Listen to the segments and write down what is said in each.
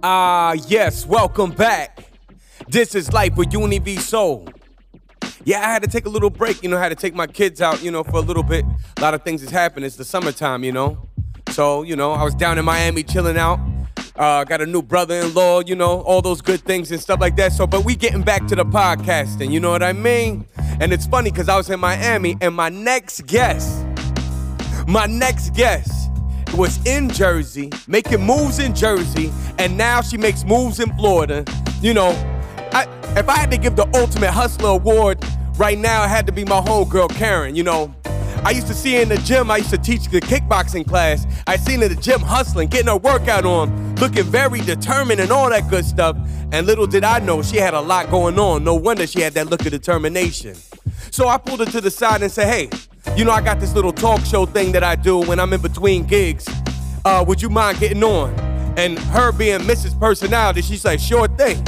Ah, yes, welcome back. This is Life with Uni V Soul. Yeah, I had to take a little break, you know, I had to take my kids out, you know, for a little bit. A lot of things has happened. It's the summertime, you know. So, you know, I was down in Miami chilling out. Uh, got a new brother-in-law, you know, all those good things and stuff like that. So, but we getting back to the podcasting, you know what I mean? And it's funny because I was in Miami and my next guest, my next guest was in Jersey, making moves in Jersey, and now she makes moves in Florida. You know, I, if I had to give the ultimate hustler award right now, it had to be my homegirl Karen. You know, I used to see her in the gym. I used to teach the kickboxing class. I seen her in the gym hustling, getting her workout on, looking very determined and all that good stuff. And little did I know she had a lot going on. No wonder she had that look of determination. So I pulled her to the side and said, "Hey, you know I got this little talk show thing that I do when I'm in between gigs. Uh, would you mind getting on?" And her being Mrs. Personality, she's like, "Sure thing."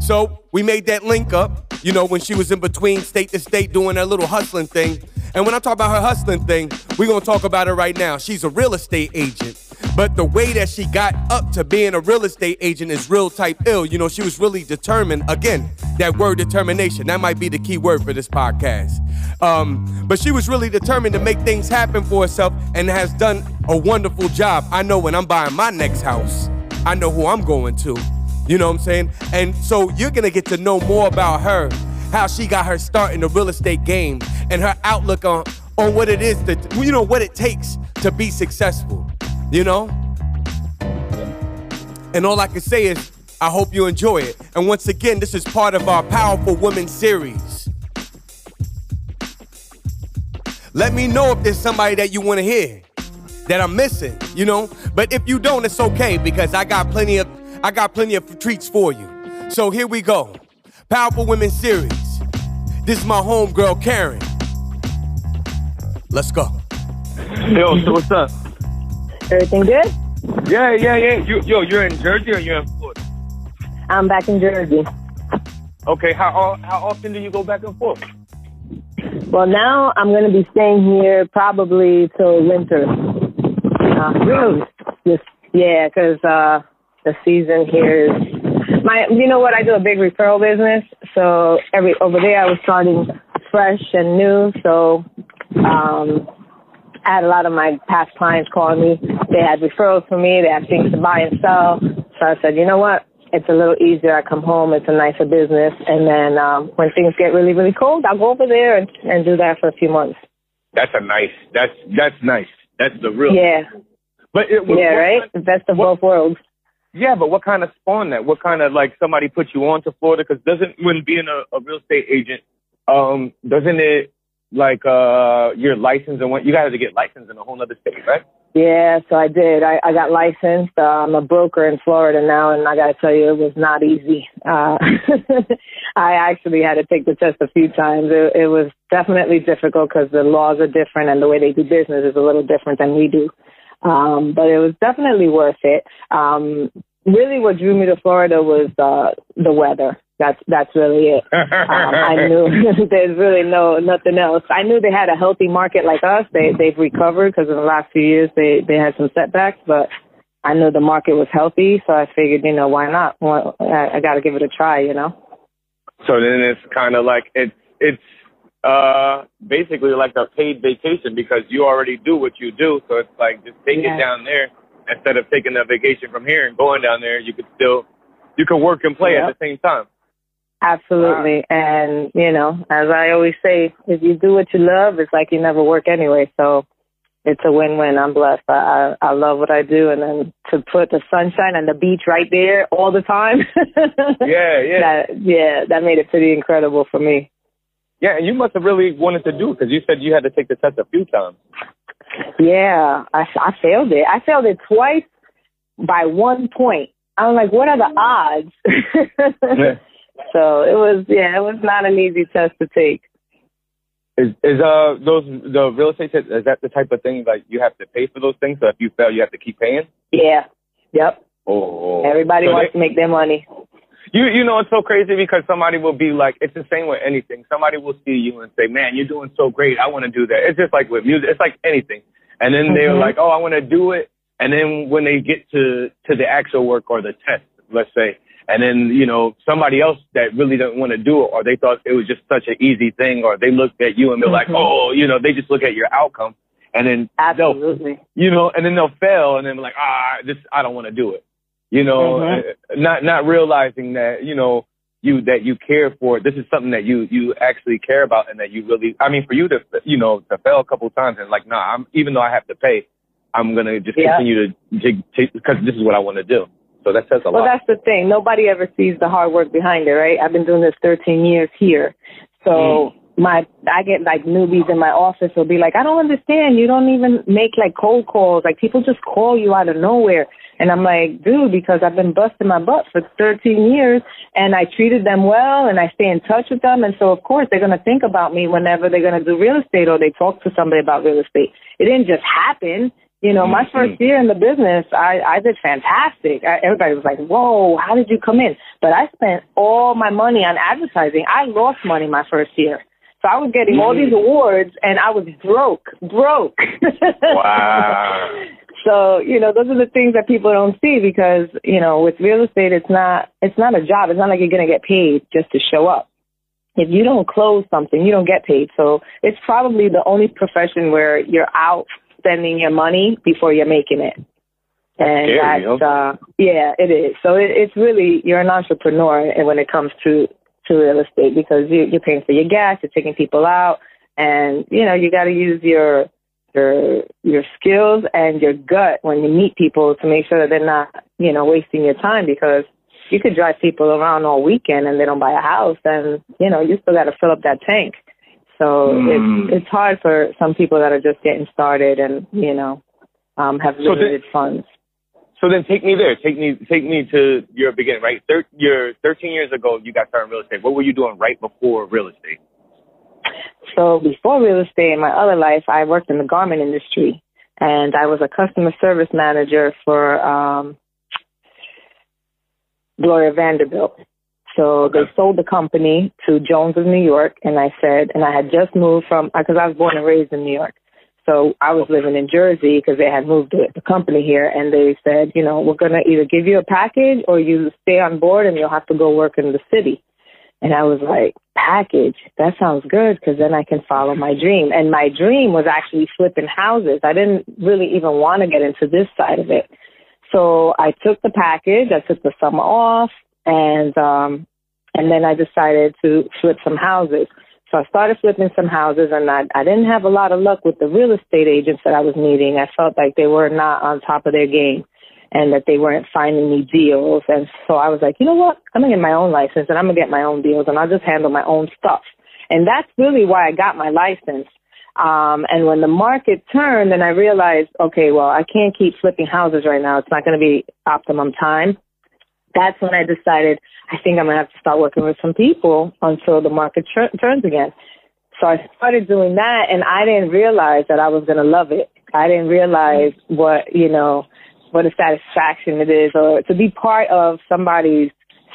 So we made that link up, you know, when she was in between state to state doing that little hustling thing. And when I talk about her hustling thing, we're gonna talk about it right now. She's a real estate agent. But the way that she got up to being a real estate agent is real type ill. You know, she was really determined. Again, that word determination, that might be the key word for this podcast. Um, but she was really determined to make things happen for herself and has done a wonderful job. I know when I'm buying my next house, I know who I'm going to. You know what I'm saying? And so you're gonna get to know more about her, how she got her start in the real estate game, and her outlook on on what it is that you know what it takes to be successful. You know? And all I can say is I hope you enjoy it. And once again, this is part of our Powerful Women series. Let me know if there's somebody that you want to hear that I'm missing, you know? But if you don't, it's okay because I got plenty of I got plenty of treats for you. So here we go. Powerful Women series. This is my homegirl Karen. Let's go. Yo, so what's up? Everything good? Yeah, yeah, yeah. You, yo, you're in Jersey or you're in Florida? I'm back in Jersey. Okay, how how often do you go back and forth? Well, now I'm going to be staying here probably till winter. Uh, Really? just yeah, 'cause uh, the season here is my. You know what? I do a big referral business, so every over there I was starting fresh and new. So um, I had a lot of my past clients calling me. They had referrals for me. They had things to buy and sell. So I said, you know what? It's a little easier. I come home. It's a nicer business. And then um, when things get really, really cold, I'll go over there and, and do that for a few months. That's a nice. That's that's nice. That's the real. Yeah. But it, what, Yeah, right? kind- The best of what- both worlds. Yeah, but what kind of spawned that? What kind of like somebody put you on to Florida? Because doesn't when being a, a real estate agent, um, doesn't it like uh your license and what you got to get licensed in a whole other state, right? Yeah, so I did. I, I got licensed. Uh, I'm a broker in Florida now, and I got to tell you, it was not easy. Uh, I actually had to take the test a few times. It, it was definitely difficult because the laws are different and the way they do business is a little different than we do. Um, but it was definitely worth it. Um, really, what drew me to Florida was uh, the weather. That's that's really it. Um, I knew there's really no nothing else. I knew they had a healthy market like us. They they've recovered because in the last few years they they had some setbacks, but I knew the market was healthy, so I figured, you know, why not? Well, I, I got to give it a try, you know. So then it's kind of like it's it's uh basically like a paid vacation because you already do what you do. So it's like just take Yeah. it down there instead of taking a vacation from here and going down there. You could still you could work and play Yeah. at the same time. Absolutely, and you know, as I always say, if you do what you love, it's like you never work anyway. So it's a win-win. I'm blessed. I I, I love what I do, and then to put the sunshine and the beach right there all the time. Yeah, yeah, that yeah, that made it pretty incredible for me. Yeah. And you must have really wanted to do it because you said you had to take the test a few times. Yeah, I I failed it. I failed it twice by one point. I'm like, what are the odds? Yeah. so it was yeah, it was not an easy test to take. Is is uh those the real estate test, is that the type of thing like you have to pay for those things? So if you fail, you have to keep paying. Yeah. Yep. Oh, Everybody So wants they- to make their money. You you know it's so crazy because somebody will be like it's the same with anything. Somebody will see you and say, "Man, you're doing so great. I want to do that." It's just like with music. It's like anything. And then they're Mhm. like, "Oh, I want to do it." And then when they get to to the actual work or the test, let's say, and then you know somebody else that really doesn't want to do it, or they thought it was just such an easy thing, or they looked at you and they're mm-hmm. like, oh, you know, they just look at your outcome, and then absolutely, you know, and then they'll fail, and then like, ah, this I don't want to do it, you know, mm-hmm. not not realizing that you know you that you care for This is something that you you actually care about, and that you really. I mean, for you to you know to fail a couple of times and like, nah, I'm even though I have to pay, I'm gonna just yeah. continue to because this is what I want to do. So that says a well, lot. Well, that's the thing. Nobody ever sees the hard work behind it, right? I've been doing this 13 years here, so. Mm. My, I get like newbies in my office will be like, I don't understand. You don't even make like cold calls. Like people just call you out of nowhere. And I'm like, dude, because I've been busting my butt for 13 years and I treated them well and I stay in touch with them. And so, of course, they're going to think about me whenever they're going to do real estate or they talk to somebody about real estate. It didn't just happen. You know, my first mm-hmm. year in the business, I, I did fantastic. I, everybody was like, whoa, how did you come in? But I spent all my money on advertising. I lost money my first year. So I was getting all these mm-hmm. awards and I was broke, broke. Wow. So, you know, those are the things that people don't see because, you know, with real estate, it's not, it's not a job. It's not like you're going to get paid just to show up. If you don't close something, you don't get paid. So it's probably the only profession where you're out spending your money before you're making it. And Scary, that's, uh, yeah, it is. So it, it's really, you're an entrepreneur and when it comes to, to real estate because you, you're paying for your gas, you're taking people out, and, you know, you got to use your, your your skills and your gut when you meet people to make sure that they're not you know wasting your time because you could drive people around all weekend and they don't buy a house and you know you still got to fill up that tank. So mm. it's it's hard for some people that are just getting started and you know um have limited so then, funds. So then take me there. Take me take me to your beginning right? Thir- you're 13 years ago you got started in real estate. What were you doing right before real estate so before real estate in my other life, I worked in the garment industry and I was a customer service manager for um, Gloria Vanderbilt. So they sold the company to Jones of New York, and I said, and I had just moved from because I was born and raised in New York. So I was living in Jersey because they had moved the company here, and they said, you know, we're gonna either give you a package or you stay on board, and you'll have to go work in the city. And I was like, package, that sounds good because then I can follow my dream. And my dream was actually flipping houses. I didn't really even want to get into this side of it. So I took the package, I took the summer off and, um, and then I decided to flip some houses. So I started flipping some houses and I, I didn't have a lot of luck with the real estate agents that I was meeting. I felt like they were not on top of their game and that they weren't finding me deals. And so I was like, you know what? I'm gonna get my own license and I'm gonna get my own deals and I'll just handle my own stuff. And that's really why I got my license. Um, and when the market turned and I realized, okay, well, I can't keep flipping houses right now. It's not going to be optimum time. That's when I decided I think I'm going to have to start working with some people until the market tr- turns again. So I started doing that and I didn't realize that I was going to love it. I didn't realize what, you know, what a satisfaction it is or to be part of somebody's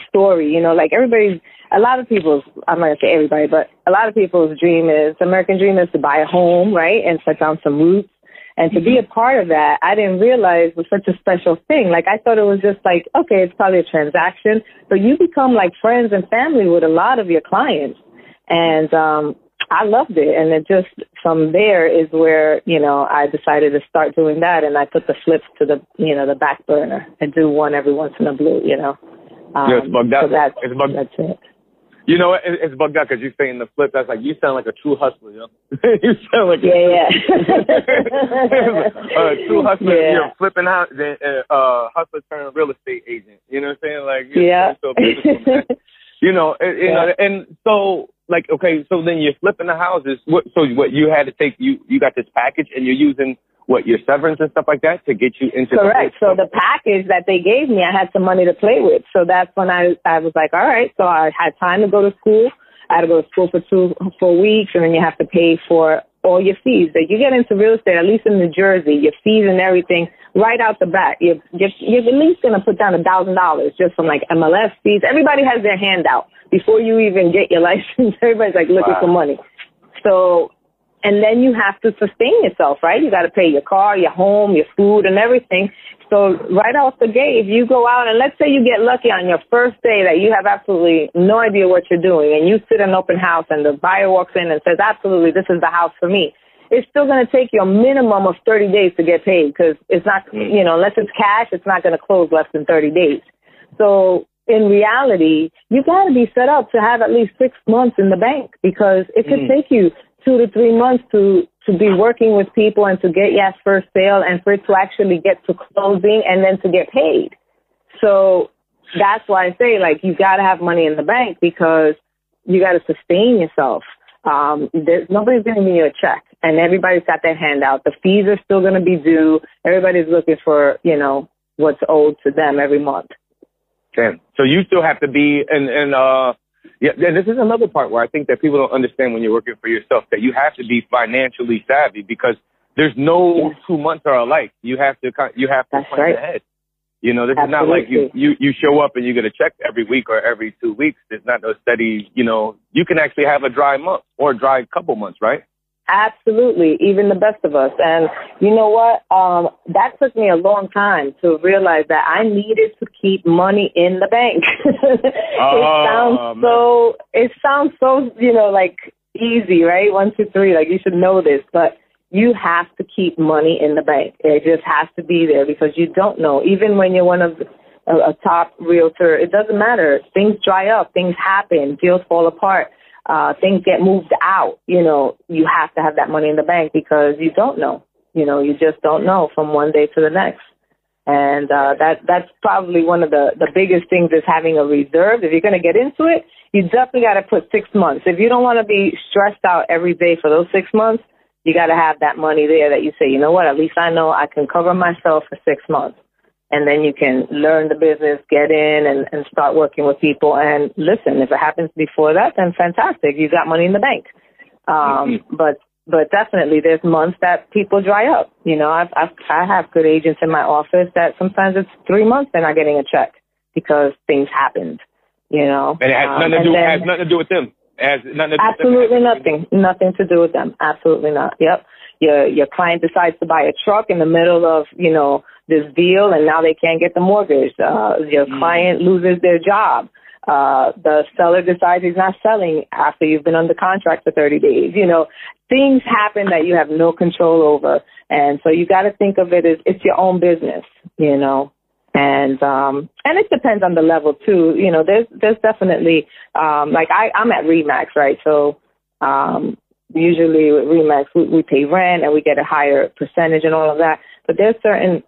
story. You know, like everybody's, a lot of people's, I'm not going to say everybody, but a lot of people's dream is, American dream is to buy a home, right? And set down some roots. And to be a part of that, I didn't realize was such a special thing. Like I thought it was just like, okay, it's probably a transaction, but you become like friends and family with a lot of your clients. And um I loved it. And it just from there is where, you know, I decided to start doing that and I put the flips to the, you know, the back burner and do one every once in a blue, you know. Um, yeah, it's bugged out. So that's, it's bugged, that's it. You know, it, it's bugged out because you're saying the flip. That's like you sound like a true hustler. You know, you sound like yeah, yeah. a true hustler. Yeah. You're flipping out, then uh, uh, hustler turned real estate agent. You know what I'm saying? Like yeah. So you know, and, you know, and so like okay, so then you're flipping the houses. What, so what you had to take you you got this package and you're using what your severance and stuff like that to get you into correct. The so the package that they gave me, I had some money to play with. So that's when I I was like, all right. So I had time to go to school. I had to go to school for two four weeks, and then you have to pay for all your fees. That you get into real estate, at least in New Jersey, your fees and everything right out the bat. You're you're, you're at least gonna put down a thousand dollars just from like MLS fees. Everybody has their hand out before you even get your license, everybody's like looking wow. for money. So, and then you have to sustain yourself, right? You got to pay your car, your home, your food, and everything. So right off the gate, if you go out and let's say you get lucky on your first day that you have absolutely no idea what you're doing and you sit in an open house and the buyer walks in and says, absolutely, this is the house for me. It's still going to take you a minimum of 30 days to get paid because it's not, mm. you know, unless it's cash, it's not going to close less than 30 days. So in reality, you've got to be set up to have at least six months in the bank because it could mm. take you two to three months to to be working with people and to get yes first sale and for it to actually get to closing and then to get paid. So that's why I say like you got to have money in the bank because you got to sustain yourself. Um, there's nobody's going to give you a check, and everybody's got their hand out. The fees are still going to be due. Everybody's looking for you know what's owed to them every month. Okay. So you still have to be and and uh yeah, and this is another part where I think that people don't understand when you're working for yourself that you have to be financially savvy because there's no two months are alike. You have to you have to That's plan right. ahead. You know, this Absolutely. is not like you, you you show up and you get a check every week or every two weeks. There's not no steady. You know, you can actually have a dry month or a dry couple months, right? Absolutely, even the best of us. And you know what? Um, that took me a long time to realize that I needed to keep money in the bank. it oh, sounds so. It sounds so. You know, like easy, right? One, two, three. Like you should know this, but you have to keep money in the bank. It just has to be there because you don't know. Even when you're one of the, a, a top realtor, it doesn't matter. Things dry up, things happen, deals fall apart uh, things get moved out, you know, you have to have that money in the bank because you don't know. You know, you just don't know from one day to the next. And uh, that that's probably one of the the biggest things is having a reserve. If you're going to get into it, you definitely got to put six months. If you don't want to be stressed out every day for those six months, you got to have that money there that you say, you know what, at least I know I can cover myself for six months and then you can learn the business, get in and, and start working with people. And listen, if it happens before that, then fantastic. You got money in the bank. Um, mm-hmm. but, but definitely there's months that people dry up. You know, I've, I've, I have good agents in my office that sometimes it's three months they're not getting a check because things happened, you know. And it has um, nothing to do, then, has nothing to do with them. It has nothing to do absolutely nothing. Nothing to do with them. Absolutely not. Yep. Your, your client decides to buy a truck in the middle of, you know, this deal and now they can't get the mortgage. Uh, your mm. client loses their job. Uh, the seller decides he's not selling after you've been under contract for 30 days. You know, things happen that you have no control over. And so you got to think of it as it's your own business, you know. And um and it depends on the level too. You know, there's there's definitely um like I I'm at Remax, right? So um usually with Remax we, we pay rent and we get a higher percentage and all of that. But there's certain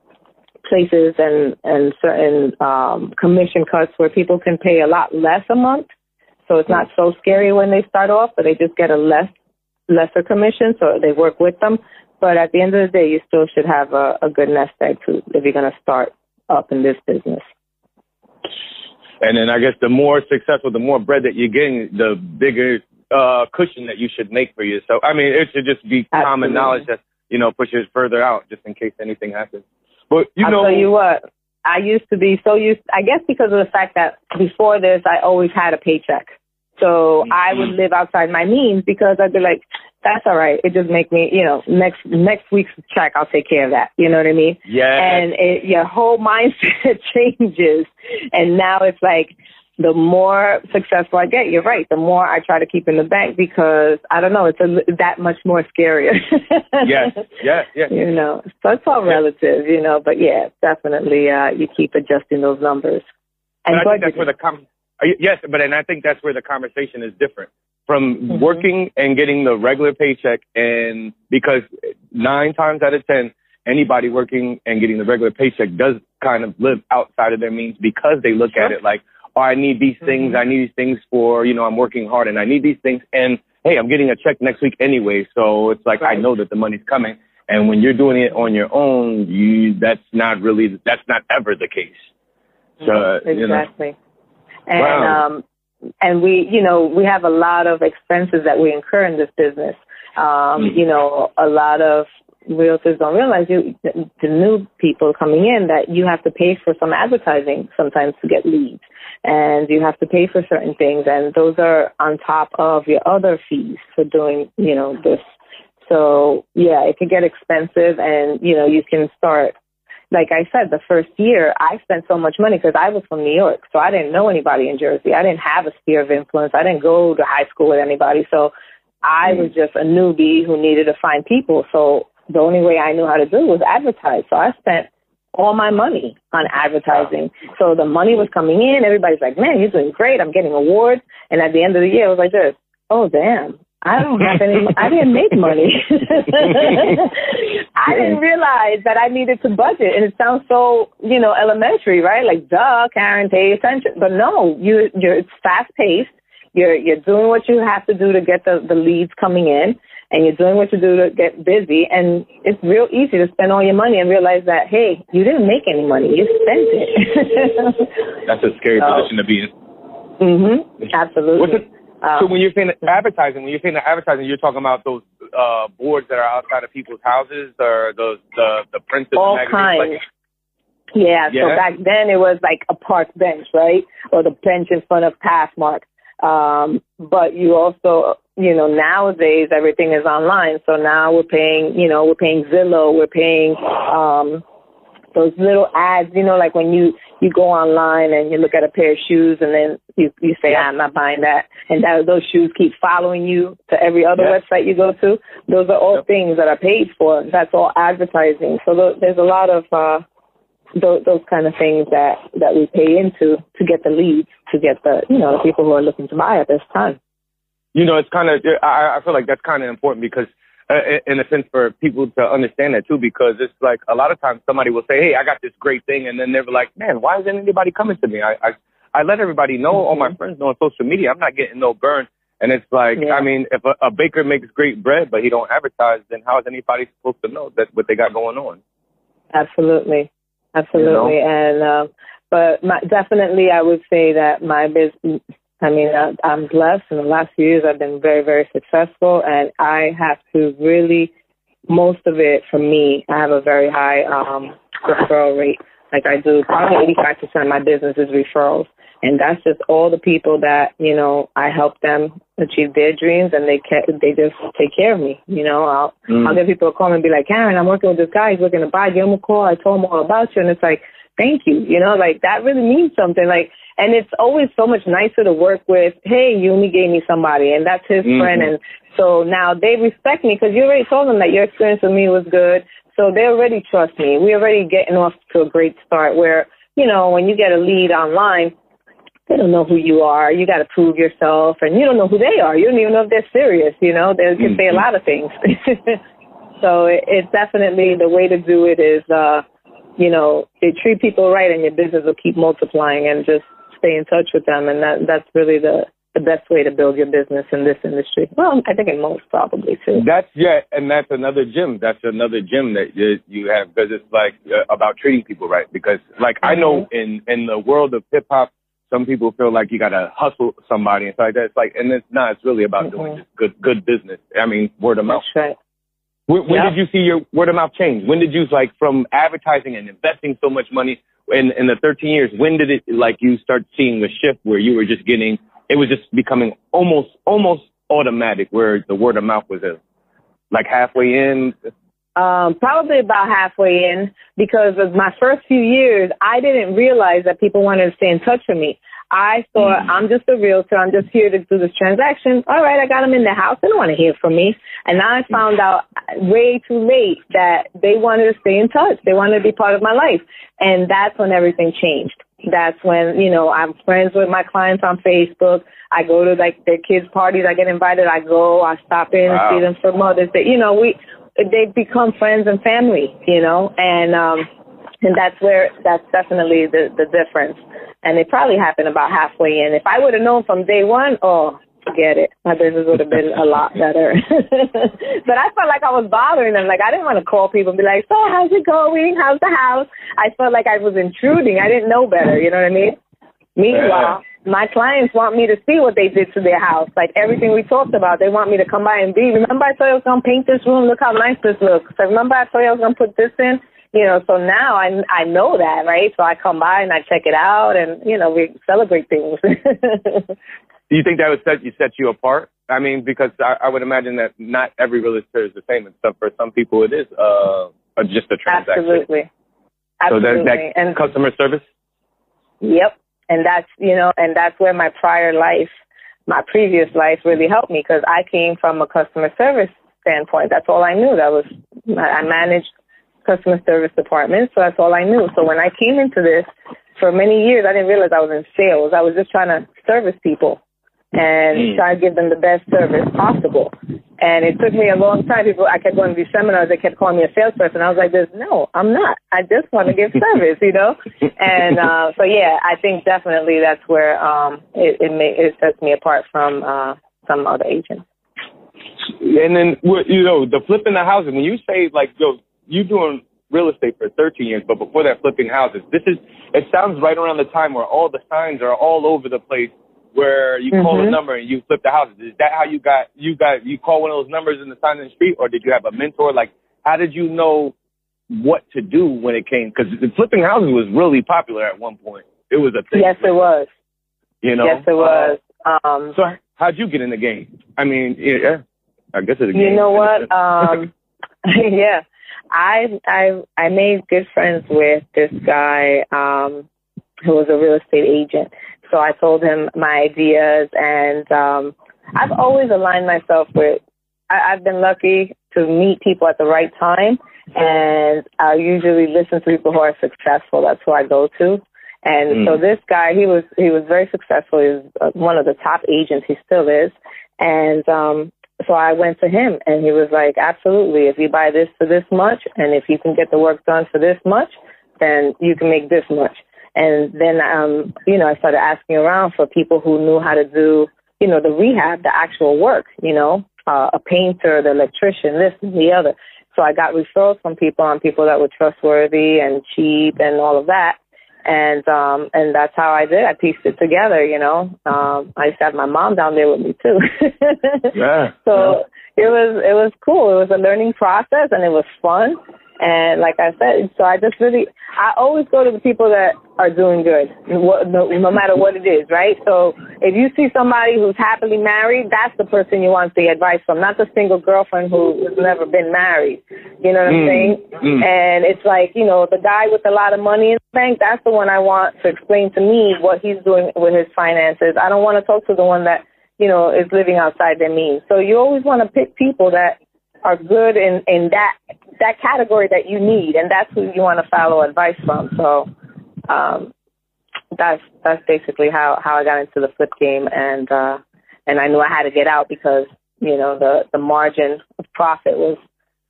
places and and certain um, commission cuts where people can pay a lot less a month. So it's not so scary when they start off, but they just get a less lesser commission, so they work with them. But at the end of the day, you still should have a, a good nest egg to if you're going to start up in this business. And then I guess the more successful, the more bread that you're getting, the bigger uh, cushion that you should make for yourself. So I mean, it should just be Absolutely. common knowledge that you know pushes further out just in case anything happens. But you I'll know, tell you what, I used to be so used. I guess because of the fact that before this, I always had a paycheck, so mm-hmm. I would live outside my means because I'd be like, that's all right. It just make me, you know, next next week's check, I'll take care of that. You know what I mean? Yeah. And it, your whole mindset changes, and now it's like the more successful I get, you're right, the more I try to keep in the bank because I don't know, it's a, that much more scarier. yes, yes, yes. You know, so it's all relative, you know, but yeah, definitely, uh, you keep adjusting those numbers. And but I think that's where the com- yes, but and I think that's where the conversation is different from mm-hmm. working and getting the regular paycheck, and because nine times out of ten, anybody working and getting the regular paycheck does kind of live outside of their means because they look sure. at it like oh, I need these things. Mm-hmm. I need these things for, you know, I'm working hard and I need these things. And hey, I'm getting a check next week anyway. So it's like, right. I know that the money's coming. And when you're doing it on your own, you, that's not really, that's not ever the case. So, exactly. You know. And, wow. um, and we, you know, we have a lot of expenses that we incur in this business. Um, mm-hmm. you know, a lot of realtors don't realize you, the new people coming in that you have to pay for some advertising sometimes to get leads and you have to pay for certain things and those are on top of your other fees for doing, you know, this. So yeah, it can get expensive and, you know, you can start like I said, the first year I spent so much money because I was from New York, so I didn't know anybody in Jersey. I didn't have a sphere of influence. I didn't go to high school with anybody, so I hmm. was just a newbie who needed to find people. So the only way I knew how to do was advertise. So I spent all my money on advertising. So the money was coming in. Everybody's like, man, you're doing great. I'm getting awards. And at the end of the year, I was like this, oh, damn. I don't have any, I didn't make money. I didn't realize that I needed to budget. And it sounds so, you know, elementary, right? Like, duh, Karen, pay attention. But no, you, you're, it's fast paced. You're, you're doing what you have to do to get the, the leads coming in and you're doing what you do to get busy. And it's real easy to spend all your money and realize that, hey, you didn't make any money. You spent it. That's a scary so, position to be in. Mm-hmm. Absolutely. Um, so when you're saying advertising, when you're saying advertising, you're talking about those uh, boards that are outside of people's houses or those the the printed all kinds. Like, yeah, yeah, so back then it was like a park bench, right? Or the bench in front of Pathmark. Um, but you also you know, nowadays everything is online. So now we're paying, you know, we're paying Zillow, we're paying um those little ads, you know, like when you you go online and you look at a pair of shoes and then you you say yeah. I'm not buying that, and that those shoes keep following you to every other yeah. website you go to. Those are all yep. things that are paid for. That's all advertising. So th- there's a lot of uh, those, those kind of things that that we pay into to get the leads, to get the you know the people who are looking to buy at this time you know, it's kind of, I, I feel like that's kind of important because, uh, in a sense, for people to understand that too, because it's like a lot of times somebody will say, Hey, I got this great thing. And then they're like, man, why isn't anybody coming to me? I, I, I let everybody know, all my mm-hmm. friends know on social media, I'm not getting no burn. And it's like, yeah. I mean, if a, a baker makes great bread, but he don't advertise, then how is anybody supposed to know that what they got going on? Absolutely. Absolutely. You know? And, um, but my, definitely I would say that my business, I mean, I, I'm blessed. In the last few years, I've been very, very successful, and I have to really, most of it for me, I have a very high um, referral rate. Like I do, probably 85% of my business is referrals, and that's just all the people that you know I help them achieve their dreams, and they ca- they just take care of me. You know, I'll mm. I'll get people a call and be like, Karen, I'm working with this guy. He's looking to buy. Give him a call. I told him all about you, and it's like, thank you. You know, like that really means something. Like and it's always so much nicer to work with, hey, Yumi gave me somebody, and that's his mm-hmm. friend. And so now they respect me because you already told them that your experience with me was good. So they already trust me. We're already getting off to a great start where, you know, when you get a lead online, they don't know who you are. You got to prove yourself, and you don't know who they are. You don't even know if they're serious. You know, they can mm-hmm. say a mm-hmm. lot of things. so it, it's definitely the way to do it is, uh, you know, they treat people right, and your business will keep multiplying, and just stay in touch with them, and that that's really the the best way to build your business in this industry. Well, I think in most probably too. That's yeah, and that's another gym. That's another gym that you, you have because it's like uh, about treating people right. Because like mm-hmm. I know mm-hmm. in in the world of hip hop, some people feel like you gotta hustle somebody and stuff like that. It's like, and it's not. It's really about mm-hmm. doing just good good business. I mean, word of mouth. That's right. When, when yep. did you see your word of mouth change? When did you like from advertising and investing so much money in in the 13 years, when did it like you start seeing the shift where you were just getting it was just becoming almost almost automatic where the word of mouth was a, like halfway in? Um, probably about halfway in because of my first few years, I didn't realize that people wanted to stay in touch with me. I thought mm. I'm just a realtor. I'm just here to do this transaction. All right, I got them in the house. They don't want to hear from me. And now I found out way too late that they wanted to stay in touch. They wanted to be part of my life. And that's when everything changed. That's when, you know, I'm friends with my clients on Facebook. I go to like their kids' parties. I get invited. I go. I stop in wow. and see them for Mother's Day. You know, we, they become friends and family, you know, and, um, and that's where, that's definitely the, the difference and it probably happened about halfway in. If I would have known from day one, oh, forget it. My business would have been a lot better. but I felt like I was bothering them. Like I didn't want to call people and be like, "So how's it going? How's the house?" I felt like I was intruding. I didn't know better. You know what I mean? Meanwhile, my clients want me to see what they did to their house. Like everything we talked about, they want me to come by and be. Remember, I told you I was gonna paint this room. Look how nice this looks. So remember, I told you I was gonna put this in you know, so now I I know that, right? So I come by and I check it out, and you know, we celebrate things. Do you think that would set you set you apart? I mean, because I, I would imagine that not every realtor is the same, and stuff. For some people, it is uh, just a transaction. Absolutely, Absolutely. So that, that and customer service. Yep, and that's you know, and that's where my prior life, my previous life, really helped me because I came from a customer service standpoint. That's all I knew. That was I managed customer service department, so that's all I knew. So when I came into this, for many years, I didn't realize I was in sales. I was just trying to service people and mm. try to give them the best service possible. And it took me a long time. People, I kept going to these seminars. They kept calling me a salesperson. I was like, "No, I'm not. I just want to give service," you know. And uh, so, yeah, I think definitely that's where um, it it, may, it sets me apart from uh, some other agents. And then, you know, the flipping the houses. When you say like, yo, you doing real estate for 13 years, but before that, flipping houses. This is. It sounds right around the time where all the signs are all over the place where you mm-hmm. call a mm-hmm. number and you flip the houses. Is that how you got you got you call one of those numbers in the sign in the street, or did you have a mentor? Like, how did you know what to do when it came? Because flipping houses was really popular at one point. It was a thing. Yes, it was. You know. Yes, it was. Uh, um, so how'd you get in the game? I mean, yeah, I guess it's a game. You know what? um, yeah, I I I made good friends with this guy um, who was a real estate agent so I told him my ideas, and um, I've always aligned myself with. I, I've been lucky to meet people at the right time, and I usually listen to people who are successful. That's who I go to. And mm. so this guy, he was he was very successful. He was uh, one of the top agents. He still is. And um, so I went to him, and he was like, "Absolutely. If you buy this for this much, and if you can get the work done for this much, then you can make this much." And then, um, you know, I started asking around for people who knew how to do, you know, the rehab, the actual work, you know, uh, a painter, the electrician, this and the other. So I got referrals from people on people that were trustworthy and cheap and all of that. And um and that's how I did. I pieced it together, you know. Um I used to have my mom down there with me too. yeah. So yeah. it was it was cool. It was a learning process and it was fun. And like I said, so I just really, I always go to the people that are doing good, no, no matter what it is, right? So if you see somebody who's happily married, that's the person you want the advice from, not the single girlfriend who has never been married. You know what I'm mm, saying? Mm. And it's like, you know, the guy with a lot of money in the bank, that's the one I want to explain to me what he's doing with his finances. I don't want to talk to the one that, you know, is living outside their means. So you always want to pick people that are good in in that that category that you need, and that's who you want to follow advice from. So um, that's that's basically how how I got into the flip game, and uh, and I knew I had to get out because you know the the margin of profit was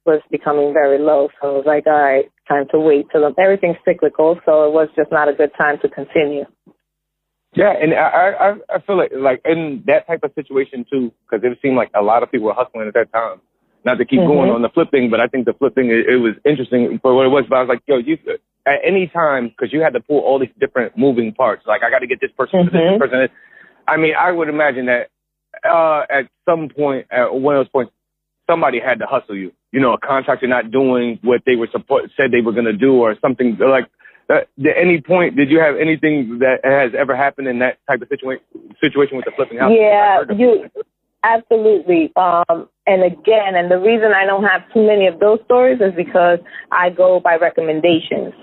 was becoming very low. So I was like, all right, time to wait till everything's cyclical. So it was just not a good time to continue. Yeah, and I I I feel like like in that type of situation too, because it seemed like a lot of people were hustling at that time not to keep mm-hmm. going on the flipping, but I think the flipping it, it was interesting for what it was. But I was like, yo, you at any time because you had to pull all these different moving parts. Like I got to get this person, mm-hmm. this person. I mean, I would imagine that uh, at some point, at one of those points, somebody had to hustle you. You know, a contractor not doing what they were support said they were going to do, or something like. Uh, at any point, did you have anything that has ever happened in that type of situation situation with the flipping house? Yeah, you absolutely. Um, and again, and the reason I don't have too many of those stories is because I go by recommendations.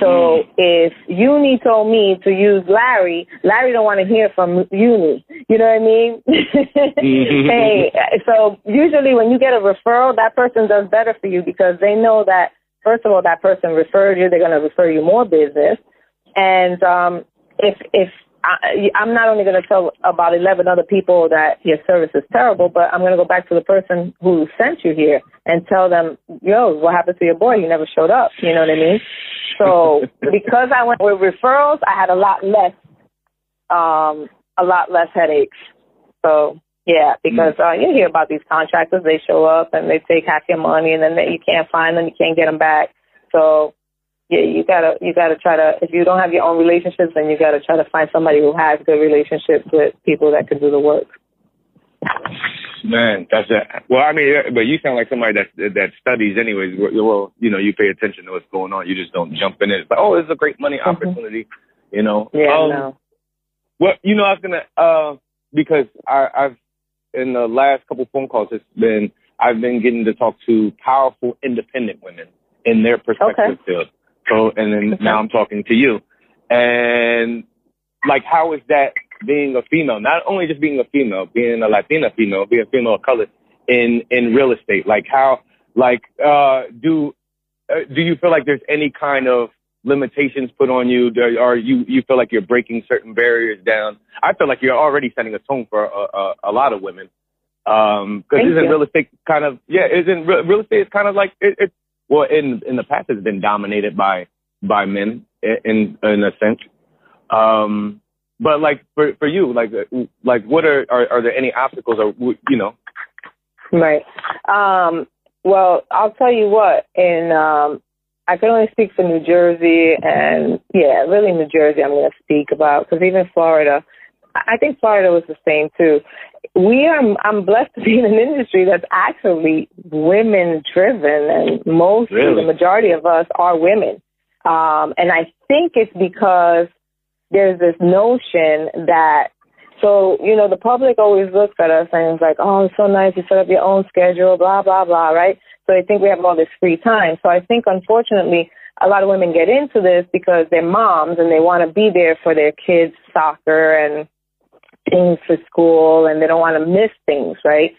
So mm. if Uni told me to use Larry, Larry don't want to hear from Uni. You know what I mean? mm-hmm. hey, so usually when you get a referral, that person does better for you because they know that first of all that person referred you, they're going to refer you more business. And um, if if I, I'm not only going to tell about 11 other people that your service is terrible, but I'm going to go back to the person who sent you here and tell them, yo, what happened to your boy? He never showed up. You know what I mean? So because I went with referrals, I had a lot less, um, a lot less headaches. So yeah, because uh, you hear about these contractors, they show up and they take half your money and then they, you can't find them, you can't get them back. So yeah, you gotta you gotta try to if you don't have your own relationships, then you gotta try to find somebody who has good relationships with people that can do the work. Man, that's it. Well, I mean, but you sound like somebody that that studies, anyways. Well, you know, you pay attention to what's going on. You just don't jump in it. It's like, oh, this is a great money mm-hmm. opportunity. You know. Yeah. Um, no. Well, you know, I was gonna uh because I, I've in the last couple phone calls, it's been I've been getting to talk to powerful, independent women in their perspective okay. field So, and then now I'm talking to you. And like, how is that being a female? Not only just being a female, being a Latina female, being a female of color in, in real estate. Like how, like, uh, do, uh, do you feel like there's any kind of limitations put on you, or you you feel like you're breaking certain barriers down? I feel like you're already setting a tone for a, a, a lot of women. Um, because isn't you. real estate kind of yeah? Isn't real estate is kind of like it, it? Well, in in the past, it's been dominated by by men in in a sense. Um, but like for for you, like like what are are, are there any obstacles or you know? Right. Um, well, I'll tell you what. In um, I can only speak for New Jersey, and yeah, really New Jersey. I'm going to speak about because even Florida, I think Florida was the same too. We are. I'm blessed to be in an industry that's actually women driven, and most, really? the majority of us are women. Um, and I think it's because there's this notion that so, you know, the public always looks at us and it's like, oh, it's so nice. You set up your own schedule, blah, blah, blah, right? So they think we have all this free time. So I think, unfortunately, a lot of women get into this because they're moms and they want to be there for their kids' soccer and things for school and they don't want to miss things, right?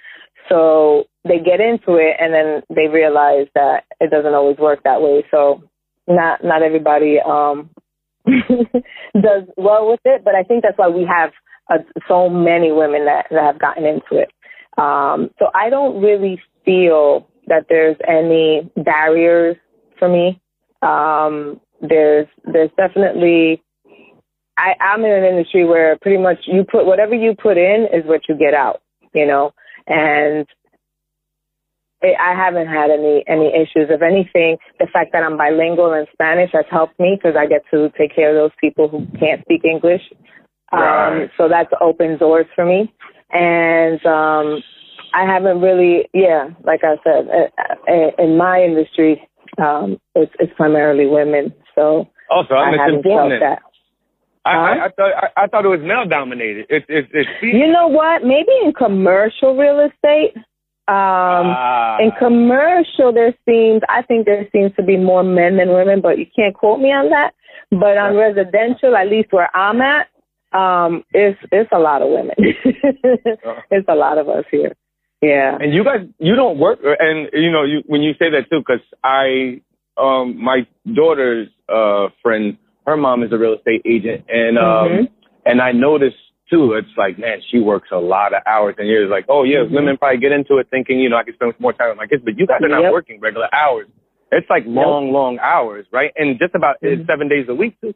So they get into it and then they realize that it doesn't always work that way. So not not everybody um does well with it, but I think that's why we have uh, so many women that, that have gotten into it. Um, so I don't really feel that there's any barriers for me. Um, there's there's definitely I, I'm in an industry where pretty much you put whatever you put in is what you get out, you know, and it, I haven't had any any issues. If anything, the fact that I'm bilingual in Spanish has helped me because I get to take care of those people who can't speak English. Um, right. So that's opened doors for me, and um, I haven't really, yeah, like I said, uh, uh, in my industry, um, it's, it's primarily women. So also, I, I haven't felt that. I. I, I thought I, I, thought it was male dominated. It's it's it's. You know what? Maybe in commercial real estate. Um, uh, in commercial, there seems I think there seems to be more men than women, but you can't quote me on that. But on residential, at least where I'm at, um, it's it's a lot of women. it's a lot of us here. Yeah. And you guys, you don't work, and you know, you when you say that too, because I, um, my daughter's uh friend, her mom is a real estate agent, and um, mm-hmm. and I noticed too, it's like, man, she works a lot of hours, and you're like, oh yeah, mm-hmm. women probably get into it thinking, you know, I can spend more time with my kids, but you guys are not yep. working regular hours. It's like long, yep. long hours, right? And just about mm-hmm. seven days a week too.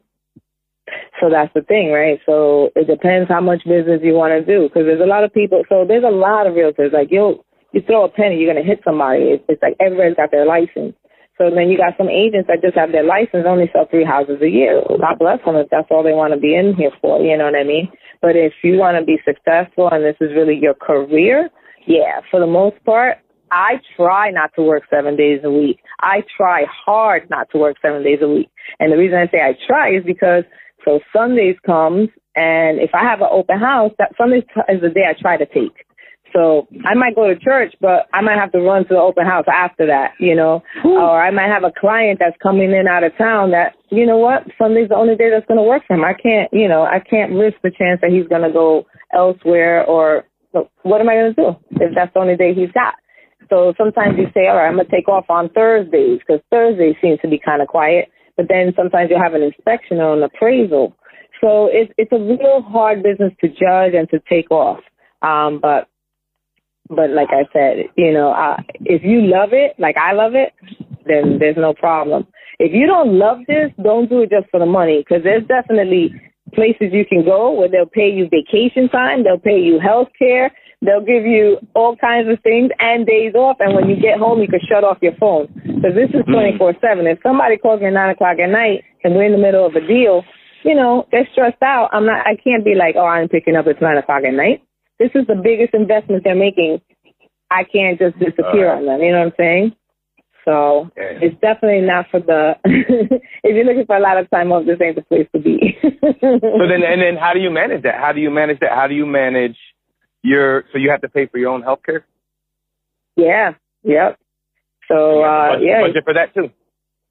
So that's the thing, right? So it depends how much business you want to do because there's a lot of people. So there's a lot of realtors. Like you, you throw a penny, you're gonna hit somebody. It's, it's like everybody's got their license. So then you got some agents that just have their license, only sell three houses a year. God bless them if that's all they want to be in here for. You know what I mean? But if you want to be successful and this is really your career, yeah, for the most part, I try not to work seven days a week. I try hard not to work seven days a week. And the reason I say I try is because so Sundays comes, and if I have an open house, that Sunday is the day I try to take. So I might go to church, but I might have to run to the open house after that, you know. Ooh. Or I might have a client that's coming in out of town that, you know what, Sunday's the only day that's going to work for him. I can't, you know, I can't risk the chance that he's going to go elsewhere or what am I going to do if that's the only day he's got? So sometimes you say, all right, I'm going to take off on Thursdays because Thursday seems to be kind of quiet but then sometimes you'll have an inspection or an appraisal. So it's it's a real hard business to judge and to take off. Um, but but like I said, you know, uh, if you love it, like I love it, then there's no problem. If you don't love this, don't do it just for the money, because there's definitely places you can go where they'll pay you vacation time, they'll pay you health care, They'll give you all kinds of things and days off. And when you get home, you can shut off your phone because this is mm. 24 7. If somebody calls me at 9 o'clock at night and we're in the middle of a deal, you know, they're stressed out. I'm not, I can't be like, oh, I'm picking up at 9 o'clock at night. This is the biggest investment they're making. I can't just disappear right. on them. You know what I'm saying? So it's definitely not for the. if you're looking for a lot of time off, this ain't the place to be. so then, and then, how do you manage that? How do you manage that? How do you manage you're so you have to pay for your own health care? Yeah. Yep. So uh, budget, yeah. Budget for that too.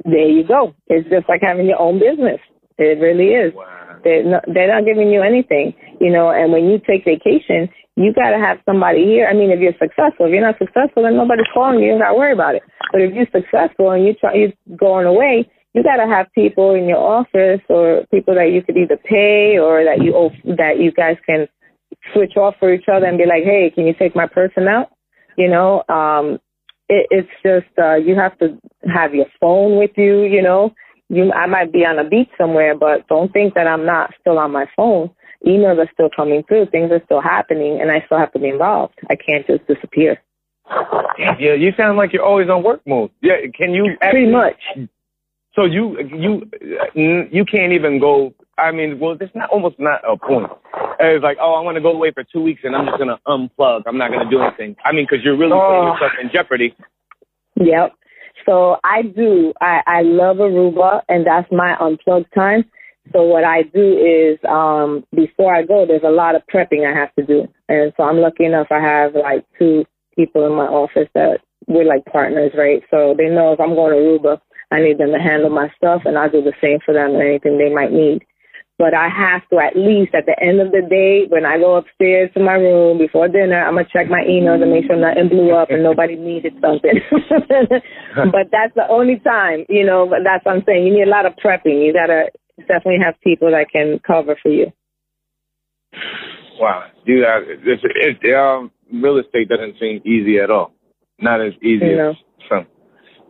there you go. It's just like having your own business. It really is. Wow. They're not, they're not giving you anything, you know. And when you take vacation, you got to have somebody here. I mean, if you're successful, if you're not successful, then nobody's calling you. You got to worry about it. But if you're successful and you try, you're going away, you got to have people in your office or people that you could either pay or that you that you guys can switch off for each other and be like, hey, can you take my person out? You know, um, it, it's just uh, you have to have your phone with you. You know, you I might be on a beach somewhere, but don't think that I'm not still on my phone. Emails are still coming through, things are still happening, and I still have to be involved. I can't just disappear. Yeah, you sound like you're always on work mode. Yeah, can you pretty much? So you you you can't even go. I mean, well, it's not almost not a point. It's like, oh, I want to go away for two weeks and I'm just gonna unplug. I'm not gonna do anything. I mean, because you're really putting Oh. yourself in jeopardy. Yep. So I do. I, I love Aruba, and that's my unplugged time. So what I do is, um, before I go, there's a lot of prepping I have to do, and so I'm lucky enough. I have like two people in my office that we're like partners, right? So they know if I'm going to Aruba, I need them to handle my stuff, and I do the same for them and anything they might need. But I have to at least at the end of the day, when I go upstairs to my room before dinner, I'm gonna check my emails and make sure nothing blew up and nobody needed something. but that's the only time, you know. But that's what I'm saying. You need a lot of prepping. You gotta definitely have people that can cover for you. Wow, dude, I, it's, it, um, real estate doesn't seem easy at all. Not as easy No. as some.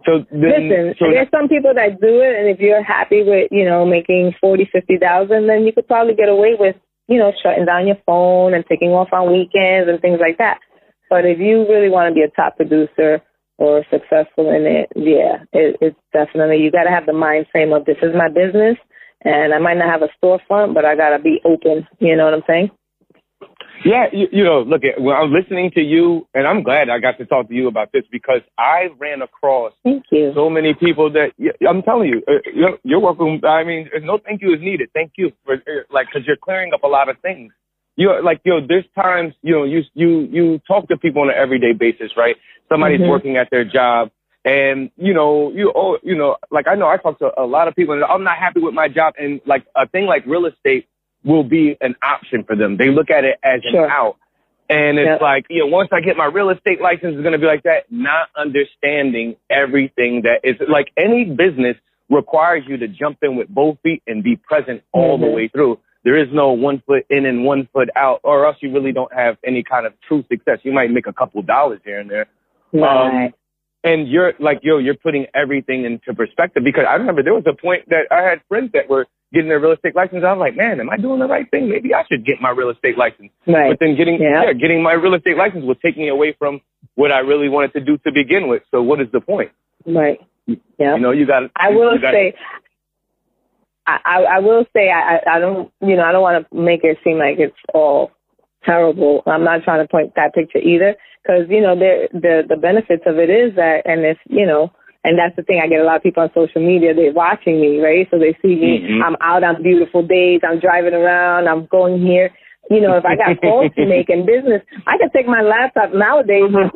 So then, Listen, so there's some people that do it, and if you're happy with, you know, making forty, fifty thousand, then you could probably get away with, you know, shutting down your phone and taking off on weekends and things like that. But if you really want to be a top producer or successful in it, yeah, it, it's definitely you got to have the mind frame of this is my business, and I might not have a storefront, but I got to be open. You know what I'm saying? Yeah, you, you know, look, at, when I'm listening to you, and I'm glad I got to talk to you about this because I ran across Thank you. so many people that I'm telling you, uh, you're, you're welcome. I mean, no thank you is needed. Thank you for uh, like because you're clearing up a lot of things. You're like you know, there's times you know you you you talk to people on an everyday basis, right? Somebody's Mhm. working at their job. And you know, you oh, you know, like I know I talk to a lot of people, and I'm not happy with my job. And like a thing like real estate will be an option for them. They look at it as Sure. an out. And it's like, you know, once I get my real estate license, it's going to be like that. Not understanding everything that is like any business requires you to jump in with both feet and be present all the Mhm. way through. There is no one foot in and one foot out, or else you really don't have any kind of true success. You might make a couple dollars here and there, Right. And you're like, yo, you're putting everything into perspective. Because I remember there was a point that I had friends that were getting their real estate license. I was like, man, am I doing the right thing? Maybe I should get my real estate license. right. But then getting Yeah. yeah. getting my real estate license was taking me away from what I really wanted to do to begin with. So what is the point? Right. Yeah. You know, you got. I will gotta- say, I, I, will say, I, I I don't, you know, I don't want to make it seem like it's all terrible. I'm not trying to point that picture either, because you know, the the benefits of it is that, and it's you know, and that's the thing. I get a lot of people on social media. They're watching me, right? So they see me. Mhm. I'm out on beautiful days. I'm driving around. I'm going here. You know, if I got calls to make in business, I could take my laptop nowadays with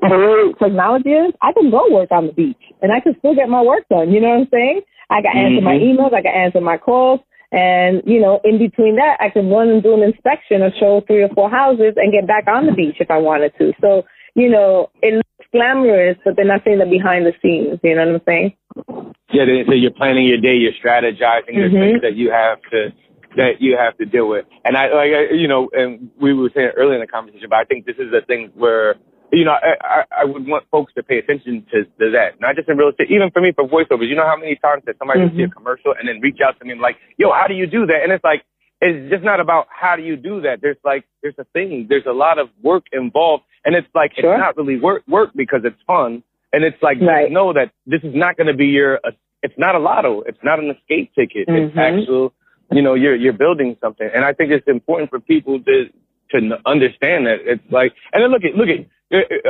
technology is, I can go work on the beach and I can still get my work done. You know what I'm saying? I can answer my Mhm. emails, I can answer my calls, and you know, in between that, I can run and do an inspection or show three or four houses and get back on the beach if I wanted to. So, you know, it looks glamorous, but they're not seeing the behind the scenes. You know what I'm saying? Yeah, so you're planning your day, you're strategizing. There's Mhm. things that you have to that you have to deal with. And I like I- you know, and we were saying earlier in the conversation, but I think this is the thing where you know I, I, I would want folks to pay attention to, to that, not just in real estate, even for me for voiceovers. You know how many times that somebody will see a Mhm. commercial and then reach out to me and like, yo, how do you do that? And it's like it's just not about how do you do that. There's like there's a thing. There's a lot of work involved, and it's like Sure. it's not really work work because it's fun. And it's like, Right. know that this is not going to be your, uh, it's not a lotto. It's not an escape ticket. It's Mhm. actual, you know, you're, you're building something. And I think it's important for people to, to understand that it's like, and then look at, look at,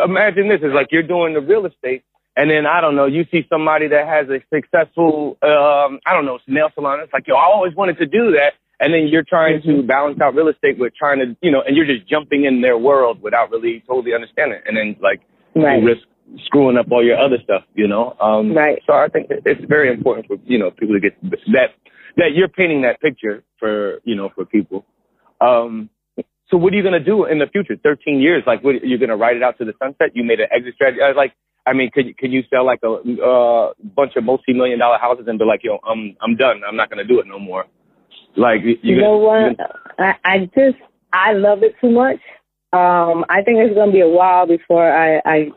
imagine this is like you're doing the real estate and then I don't know, you see somebody that has a successful, um, I don't know, nail salon. It's like, yo, I always wanted to do that. And then you're trying to Mhm. balance out real estate with trying to, you know, and you're just jumping in their world without really totally understanding. it. And then like, Right. you risk screwing up all your other stuff, you know. Um, right. So I think it's very important for you know people to get that that you're painting that picture for you know for people. Um, so what are you gonna do in the future? Thirteen years, like what you're gonna ride it out to the sunset? You made an exit strategy. I was like, I mean, could could you sell like a uh, bunch of multi million dollar houses and be like, yo, I'm I'm done. I'm not gonna do it no more. Like you, you know what? I, I just I love it too much. Um, I think it's gonna be a while before I I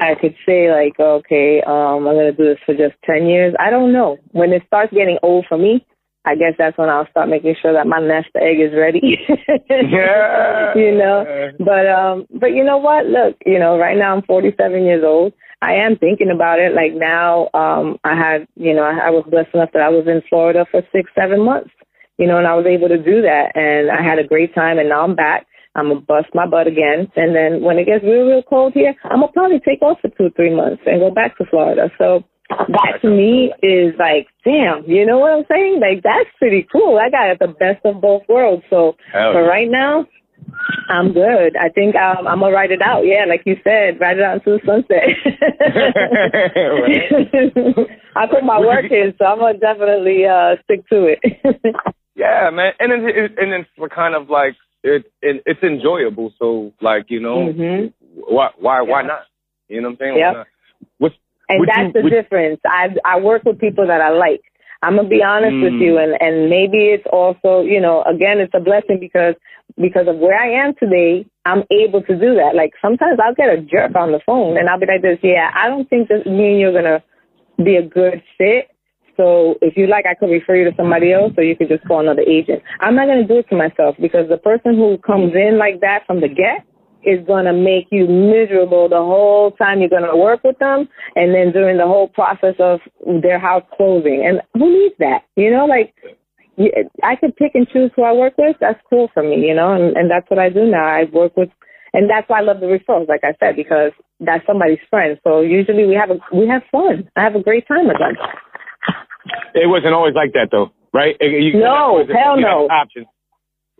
I could say like, okay, um, I'm gonna do this for just ten years. I don't know. When it starts getting old for me, I guess that's when I'll start making sure that my nest egg is ready. yeah. You know. But um but you know what? Look, you know, right now I'm forty seven years old. I am thinking about it. Like now, um, I had, you know, I, I was blessed enough that I was in Florida for six, seven months, you know, and I was able to do that. And I had a great time. And now I'm back. I'm gonna bust my butt again, and then when it gets real, real cold here, I'm gonna probably take off for two, three months and go back to Florida. So that to me is like, damn, you know what I'm saying? Like that's pretty cool. I got the best of both worlds. So Hell for yeah. right now, I'm good. I think um, I'm gonna write it out. Yeah, like you said, write it out into the sunset. I put my work in, so I'm gonna definitely uh, stick to it. Yeah, man, and then it, and then for kind of like it, it it's enjoyable. So like you know, hmm why why why not? You know what I'm saying? Yep. What's And Would that's you- the would- difference. I I work with people that I like. I'm gonna be honest with Mm. you, and and maybe it's also you know again it's a blessing because because of where I am today, I'm able to do that. Like sometimes I'll get a jerk on the phone, and I'll be like this, yeah, I don't think that me and you're gonna be a good fit. So if you like, I could refer you to somebody else, or you could just call another agent. I'm not gonna do it to myself because the person who comes in like that from the get is going to make you miserable the whole time you're going to work with them and then during the whole process of their house closing. And who needs that? You know, like I could pick and choose who I work with. That's cool for me, you know, and, and that's what I do now. I work with, and that's why I love the referrals, like I said, because that's somebody's friend. So usually we have a, we have fun. I have a great time with them. it wasn't always like that though, right? You, No, hell no. Options,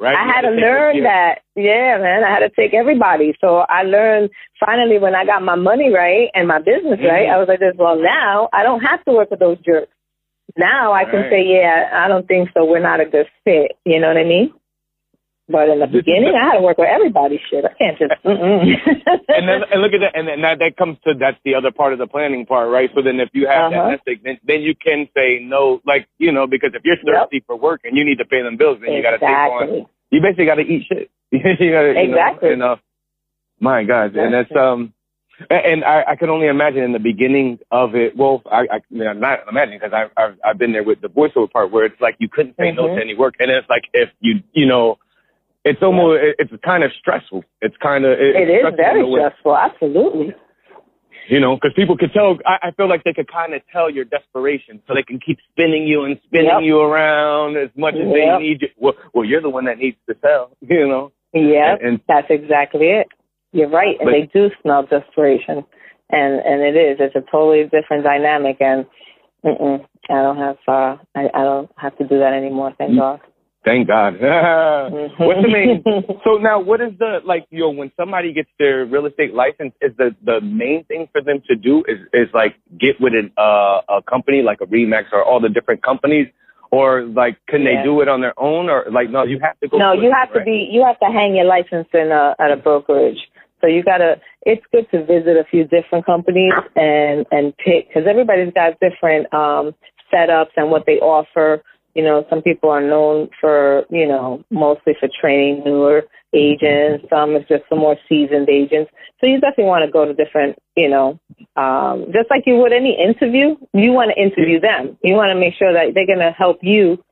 right? I had to learn that. Yeah, man. I had to take everybody. So I learned finally when I got my money right and my business right, Mhm. I was like this, well now I don't have to work with those jerks. Now I can Right. say, yeah, I don't think so. We're not a good fit. You know what I mean? But in the beginning, I had to work with everybody. Shit, I can't just. And then and look at that, and then that, that comes to that's the other part of the planning part, right? So then if you have Uh-huh. that egg, then, then you can say no, like you know, because if you're Yep. thirsty for work and you need to pay them bills, then you got to take on. You basically got to eat shit. you gotta, you know, Exactly. and, uh, my God, and that's um, and- I, I can only imagine in the beginning of it. Well, I, I, I mean, I'm not imagining because I've, I've I've been there with the voiceover part where it's like you couldn't say no Mhm. to any work, and it's like if you you know. It's almost, it- it's kind of stressful. It's kind of, it, It is stressful very stressful. Absolutely. You know, because people could tell. I, I feel like they could kind of tell your desperation, so they can keep spinning you and spinning Yep. you around as much as Yep. they need you. Well, well, you're the one that needs to sell. You know, Yeah, And- that's exactly it. You're right, and But- they do smell desperation, and and it is. It's a totally different dynamic, and I don't have uh, I, I don't have to do that anymore. Thank Mm. God. Thank God. What's the main? So now, what is the like? You know, when somebody gets their real estate license, is the the main thing for them to do is is like get with an, uh, a company like a Remax or all the different companies, or like can Yeah. they do it on their own, or like no, you have to go. no, you it, have to be. You have to hang your license in a, at a brokerage. So you gotta. It's good to visit a few different companies and and pick because everybody's got different um, setups and what they offer. You know, some people are known for you know mostly for training newer agents. Some is just for more seasoned agents. So you definitely want to go to different. You know, um, just like you would any interview, you want to interview them. You want to make sure that they're gonna help you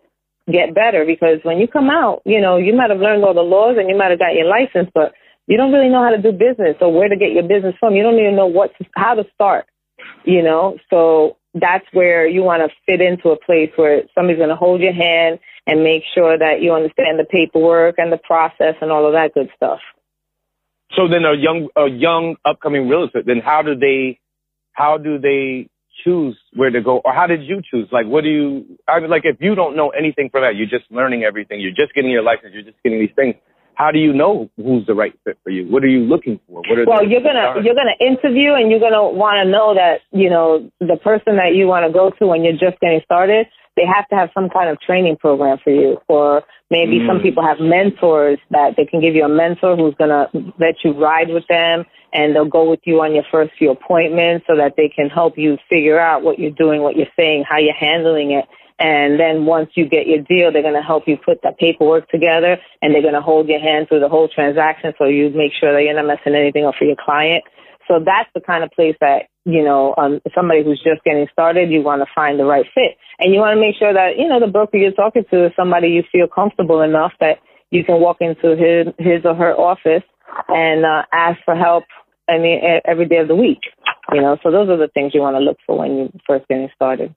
get better because when you come out, you know, you might have learned all the laws and you might have got your license, but you don't really know how to do business or where to get your business from. You don't even know what to, how to start, you know. So that's where you want to fit into a place where somebody's going to hold your hand and make sure that you understand the paperwork and the process and all of that good stuff. So then a young a young upcoming real estate, then how do they how do they choose where to go or how did you choose? Like what do you I mean like if you don't know anything from that, you're just learning everything, you're just getting your license, you're just getting these things. How do you know who's the right fit for you? What are you looking for? What are well, you're gonna you're gonna interview and you're gonna want to know that you know the person that you want to go to when you're just getting started. They have to have some kind of training program for you, or maybe mm. some people have mentors that they can give you a mentor who's gonna let you ride with them, and they'll go with you on your first few appointments so that they can help you figure out what you're doing, what you're saying, how you're handling it. And then once you get your deal, they're going to help you put the paperwork together and they're going to hold your hand through the whole transaction so you make sure that you're not messing anything up for your client. So that's the kind of place that, you know, um, somebody who's just getting started, you want to find the right fit. And you want to make sure that, you know, the broker you're talking to is somebody you feel comfortable enough that you can walk into his, his or her office and uh, ask for help mean, every day of the week. You know, so those are the things you want to look for when you're first getting started.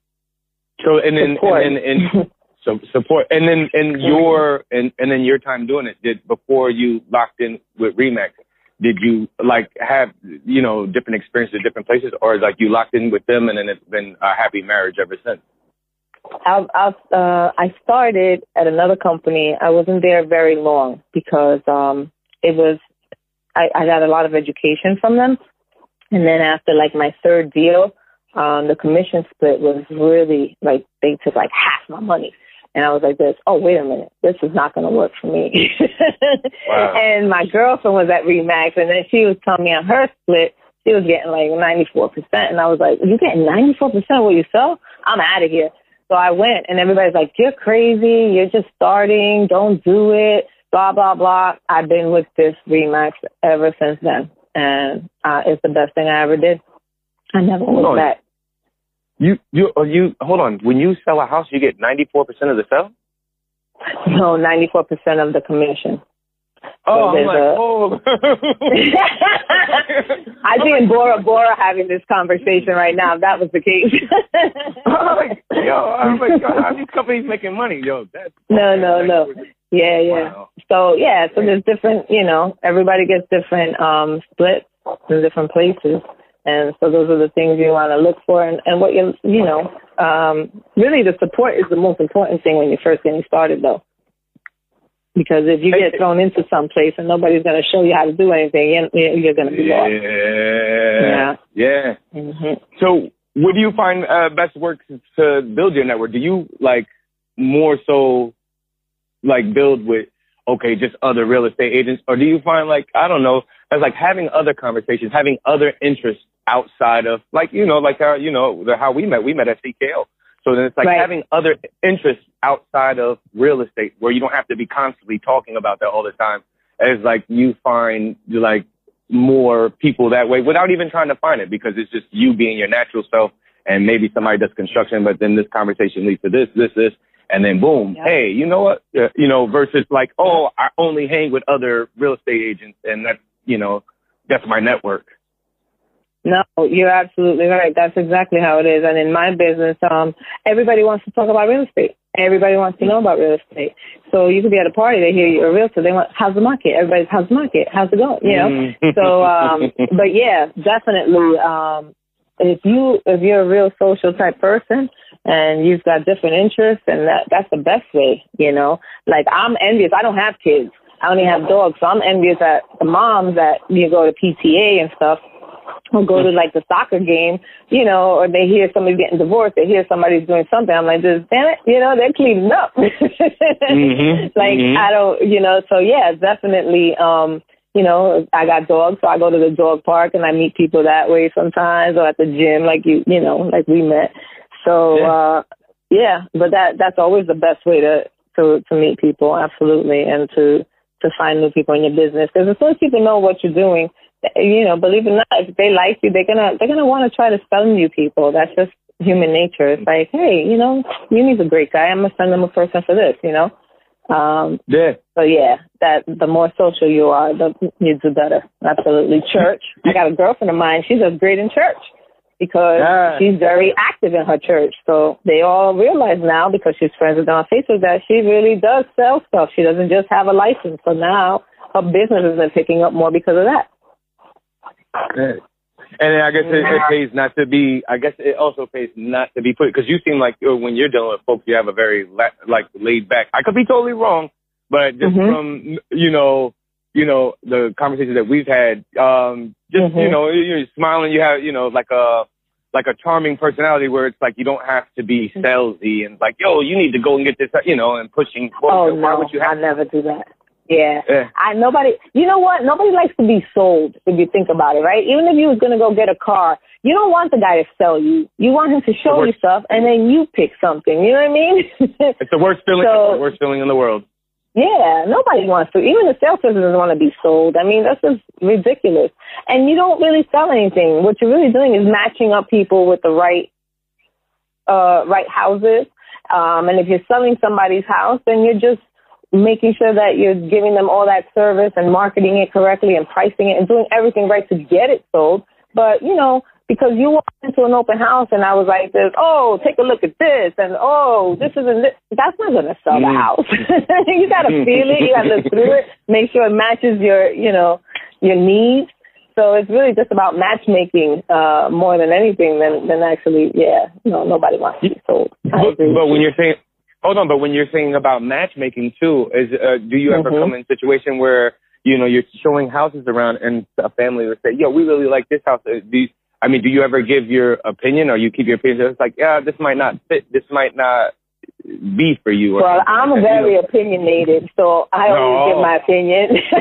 So and then and, and, and so support and then and your and and then your time doing it did before you locked in with Remax. Did you like have you know different experiences at different places, or like you locked in with them and then it's been a happy marriage ever since? I, I, uh, I started at another company. I wasn't there very long because um, it was I, I got a lot of education from them, and then after like my third deal, um, the commission split was really like they took like half my money. And I was like this, oh, wait a minute, this is not going to work for me. wow. And my girlfriend was at Remax, and then she was telling me on her split, she was getting like 94%. And I was like, you getting 94% of what you sell? I'm out of here. So I went, and everybody's like, you're crazy. You're just starting. Don't do it. Blah, blah, blah. I've been with this Remax ever since then. And uh, it's the best thing I ever did. I never looked back. You you uh, you hold on. When you sell a house, you get ninety four percent of the sale. No, ninety four percent of the commission. Oh, so I'm like, a... oh. I'd be in Bora Bora having this conversation right now if that was the case. like, yo, I'm like, how these companies making money? Yo, that's no, no, no. Yeah, yeah. Wow. So yeah, so there's different. You know, everybody gets different um splits in different places. And so those are the things you want to look for and, and what you, you know, um, really the support is the most important thing when you're first getting started though. Because if you get thrown into some place and nobody's going to show you how to do anything, you're, you're going to be lost. Yeah. Yeah. Mm-hmm. So what do you find uh, best works to build your network? Do you like more so like build with okay, just other real estate agents, or do you find like I don't know, as like having other conversations, having other interests outside of like you know like how you know the, how we met. We met at CKO so then it's like right. having other interests outside of real estate where you don't have to be constantly talking about that all the time. As like you find like more people that way without even trying to find it because it's just you being your natural self and maybe somebody does construction but then this conversation leads to this this this and then boom yep. hey you know what? Uh, you know versus like oh i only hang with other real estate agents and that's you know that's my network no, you're absolutely right. That's exactly how it is. And in my business, um, everybody wants to talk about real estate. Everybody wants to know about real estate. So you could be at a party, they hear you're a realtor, they want, how's the market? Everybody's, how's the market? How's it going? You know? Mm. so, um, but yeah, definitely, um, if you, if you're a real social type person and you've got different interests and that, that's the best way, you know? Like I'm envious. I don't have kids. I only have dogs. So I'm envious at the moms that you go to PTA and stuff or go to like the soccer game, you know, or they hear somebody getting divorced, they hear somebody's doing something. I'm like, just damn it, you know, they're cleaning up. mm-hmm. Like mm-hmm. I don't, you know, so yeah, definitely. Um, you know, I got dogs, so I go to the dog park and I meet people that way sometimes, or at the gym, like you, you know, like we met. So yeah. uh yeah, but that that's always the best way to to to meet people, absolutely, and to to find new people in your business. Because as soon as people know what you're doing, you know, believe it or not, if they like you, they're gonna they're gonna want to try to sell you people. That's just human nature. It's like, hey, you know, Uni's a great guy. I'm gonna send them a person for this. You know. Um, yeah. So yeah, that the more social you are, the you do better. Absolutely. Church. I got a girlfriend of mine. She does great in church because she's very active in her church. So they all realize now because she's friends with them on Facebook that she really does sell stuff. She doesn't just have a license. So now her business been picking up more because of that. And I guess it, it, pays not to be. I guess it also pays not to be put because you seem like uh, when you're dealing with folks, you have a very la- like laid back. I could be totally wrong, but just Mhm. from you know, you know, the conversations that we've had, um, just Mhm. you know, you're smiling. You have you know like a like a charming personality where it's like you don't have to be Mm-hmm. salesy and like, yo, you need to go and get this, you know, and pushing. Oh Why no, would you I never do that. Yeah. Yeah. I nobody you know what? Nobody likes to be sold if you think about it, right? Even if you was gonna go get a car, you don't want the guy to sell you. You want him to show you stuff and then you pick something. You know what I mean? It's the worst feeling. So- the worst feeling in the world. yeah, nobody wants to. Even the salesperson doesn't want to be sold. I mean, that's just ridiculous. And you don't really sell anything. What you're really doing is matching up people with the right uh right houses. Um and if you're selling somebody's house, then you're just making sure that you're giving them all that service and marketing it correctly and pricing it and doing everything right to get it sold. But, you know, because you walked into an open house and I was like this, oh, take a look at this and oh, this isn't this. That's not going to sell the Mm. house. you got to feel it. You got to look through it. Make sure it matches your, you know, your needs. So it's really just about matchmaking uh, more than anything than, than actually, yeah, no, nobody wants to be sold. But, but when you're saying, hold on, but when you're saying about matchmaking too, is uh, do you ever Mhm. come in a situation where you know you're showing houses around and a family will say, "Yo, we really like this house." Uh, Do you, I mean, do you ever give your opinion, or you keep your opinion? It's like, yeah, this might not fit. This might not be for you. Well, I'm like very opinionated, so I always give my opinion.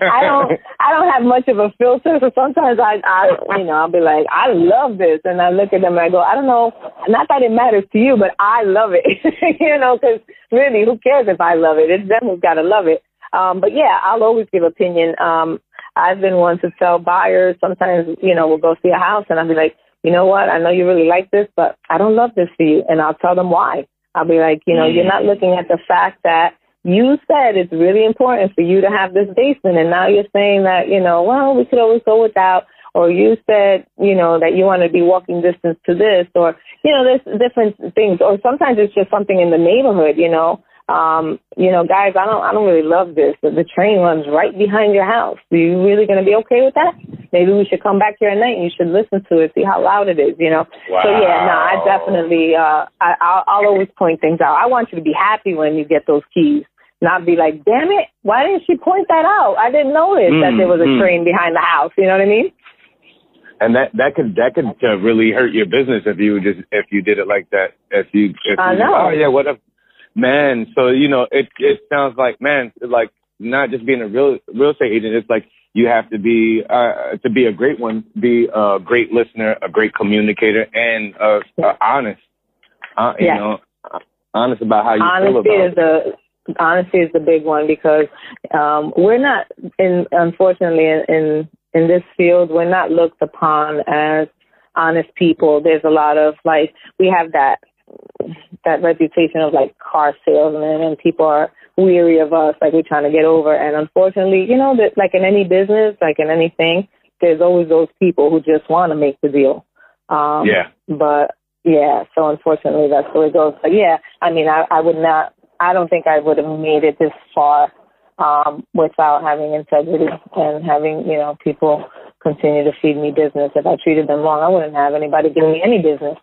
I don't, I don't have much of a filter, so sometimes I, I, you know, I'll be like, I love this, and I look at them and I go, I don't know, not that it matters to you, but I love it, you know, because really, who cares if I love it? It's them who's got to love it. Um, but yeah, I'll always give opinion. Um, I've been one to tell buyers. Sometimes, you know, we'll go see a house, and I'll be like, you know what? I know you really like this, but I don't love this for you, and I'll tell them why. I'll be like, you know, you're mm. not looking at the fact that you said it's really important for you to have this basement, and now you're saying that, you know, well, we could always go without, or you said, you know, that you want to be walking distance to this, or, you know, there's different things, or sometimes it's just something in the neighborhood, you know. Um, you know, guys, I don't, I don't really love this, but the train runs right behind your house. Are you really going to be okay with that? Maybe we should come back here at night and you should listen to it, see how loud it is, you know. Wow. So yeah, no, I definitely, uh, I, I'll, I'll always point things out. I want you to be happy when you get those keys, not be like, damn it, why didn't she point that out? I didn't notice that Mm, there was a mm. train behind the house. You know what I mean? and that that could that could uh, really hurt your business if you just if you did it like that. If you if I you, know. oh yeah, what if man? So you know it it sounds like man like not just being a real real estate agent. It's like you have to be uh, to be a great one, be a great listener, a great communicator, and uh, uh, honest. Uh, you Yeah. know, honest about how you feel honesty about is the honesty is the big one because um, we're not in unfortunately in, in in this field we're not looked upon as honest people. There's a lot of like we have that that reputation of like car salesmen and people are weary of us like we're trying to get over. And unfortunately you know that like in any business like in anything there's always those people who just want to make the deal. Um Yeah. but yeah so unfortunately that's where it goes. But yeah i mean i i would not i don't think i would have made it this far um without having integrity and having you know people continue to feed me business. If i treated them wrong i wouldn't have anybody give me any business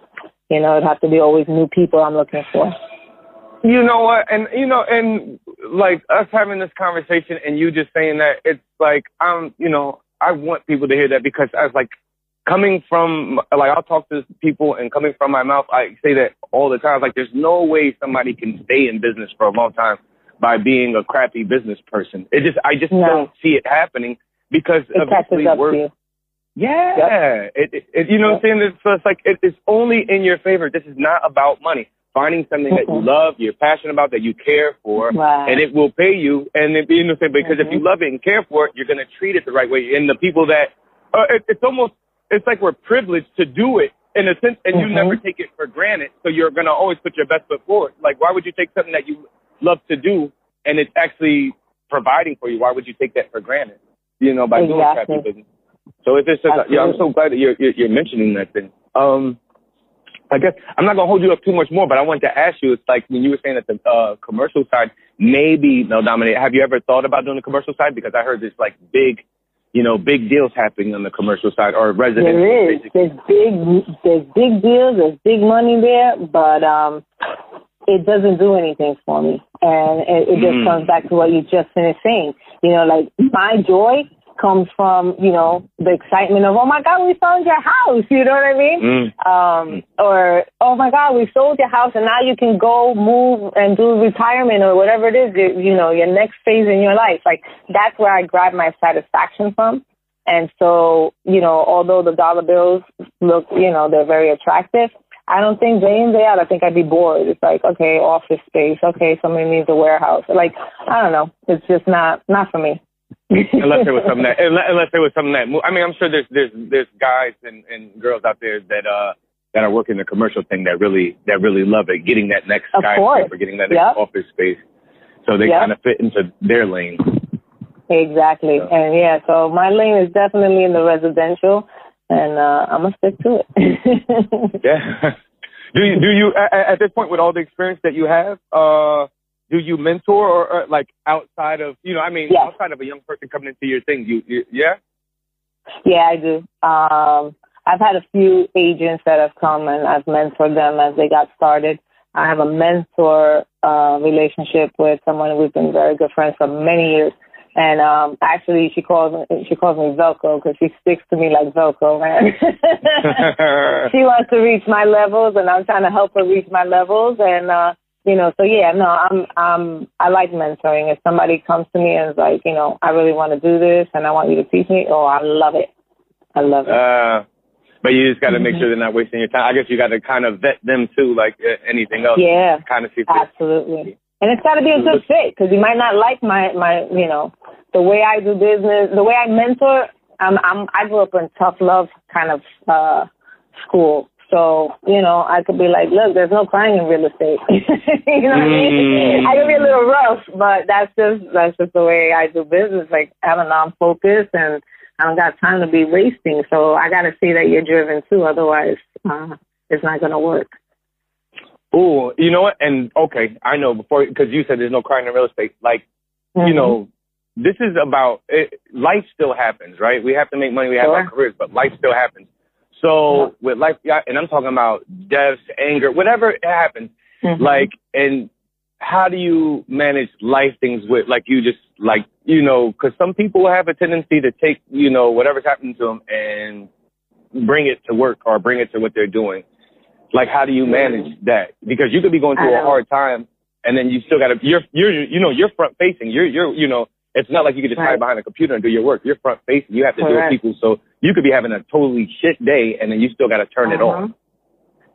you know it'd have to be always new people i'm looking for You know what? And you know, and like us having this conversation and you just saying that, it's like I'm, you know, I want people to hear that because I was like coming from like I'll talk to people and coming from my mouth, I say that all the time. Like there's no way somebody can stay in business for a long time by being a crappy business person. It just I just No. don't see it happening because it up we're yeah, it, it, it, you know what I'm saying? It's, it's like it, it's only in your favor. This is not about money. Finding something that you love, you're passionate about, that you care for, Right. and it will pay you. And it, you know, what I'm saying? because if you love it and care for it, you're going to treat it the right way. And the people that uh, it, it's almost it's like we're privileged to do it in a sense, and you Mhm. never take it for granted. So you're going to always put your best foot forward. Like, why would you take something that you love to do and it's actually providing for you? Why would you take that for granted? You know, by doing Exactly. crappy business. So if it's just, yeah, I'm so glad that you're, you're, you're mentioning that thing. Um, I guess I'm not gonna hold you up too much more, but I wanted to ask you. It's like when you were saying that the uh, commercial side maybe they'll dominate. Have you ever thought about doing the commercial side? Because I heard there's like big, you know, big deals happening on the commercial side or residential. There is. basically. There's big, there's big deals. There's big money there, but um, it doesn't do anything for me. And it, it just mm. comes back to what you just finished saying. You know, like my joy comes from, you know, the excitement of, oh my God, we found your house. You know what I mean? Mm. Um, or, oh my God, we sold your house and now you can go move and do retirement or whatever it is, you, you know, your next phase in your life. Like that's where I grab my satisfaction from. And so, you know, although the dollar bills look, you know, they're very attractive, I don't think day in, day out, I think I'd be bored. It's like, okay, office space. Okay, somebody needs a warehouse. Like, I don't know. It's just not, not for me. Unless there was something that, unless there was something that, I mean, I'm sure there's, there's, there's guys and, and girls out there that, uh, that are working the commercial thing that really, that really love it, getting that next skyscraper, getting that next yep. office space. So they yep. kind of fit into their lane. Exactly. So. And yeah, so my lane is definitely in the residential and uh, I'm gonna stick to it. yeah. Do you do you at, at, this point with all the experience that you have, uh, do you mentor or, or like outside of you know I mean yes. outside of a young person coming into your thing, you, you yeah. Yeah, I do. Um, I've had a few agents that have come and I've mentored them as they got started. I have a mentor uh, relationship with someone we've been very good friends for many years. And um actually, she calls me she calls me Velcro because she sticks to me like Velcro, man. she wants to reach my levels, and I'm trying to help her reach my levels. And uh, you know, so yeah, no, I'm um I like mentoring. If somebody comes to me and is like, you know, I really want to do this, and I want you to teach me, oh, I love it. I love it. Uh, but you just got to mm-hmm. make sure they're not wasting your time. I guess you got to kind of vet them too, like uh, anything else. Yeah, kind of see. Absolutely. And it's got to be a good fit because you might not like my my you know the way I do business, the way I mentor. I'm I'm I grew up in tough love kind of uh school. So, you know, I could be like, look, there's no crying in real estate. you know what mm. I mean? Mm. I can be a little rough, but that's just that's just the way I do business. Like I don't know, I'm focused and I don't got time to be wasting. So I gotta see that you're driven too, otherwise uh it's not gonna work. Oh, you know what? And okay, I know before because you said there's no crying in real estate. Like, mm-hmm. you know, this is about it, life. Still happens, right? We have to make money. We have sure. our careers, but life still happens. So with life, and I'm talking about deaths, anger, whatever happens. Mm-hmm. Like, and how do you manage life things with like you just like you know because some people have a tendency to take you know whatever's happening to them and bring it to work or bring it to what they're doing like, how do you manage that? Because you could be going through a hard time, and then you still got to you're you're you know you're front facing. You're you're you know it's not like you can just right. hide behind a computer and do your work. You're front facing. You have to Correct. deal with people. So you could be having a totally shit day, and then you still got to turn uh-huh. it on.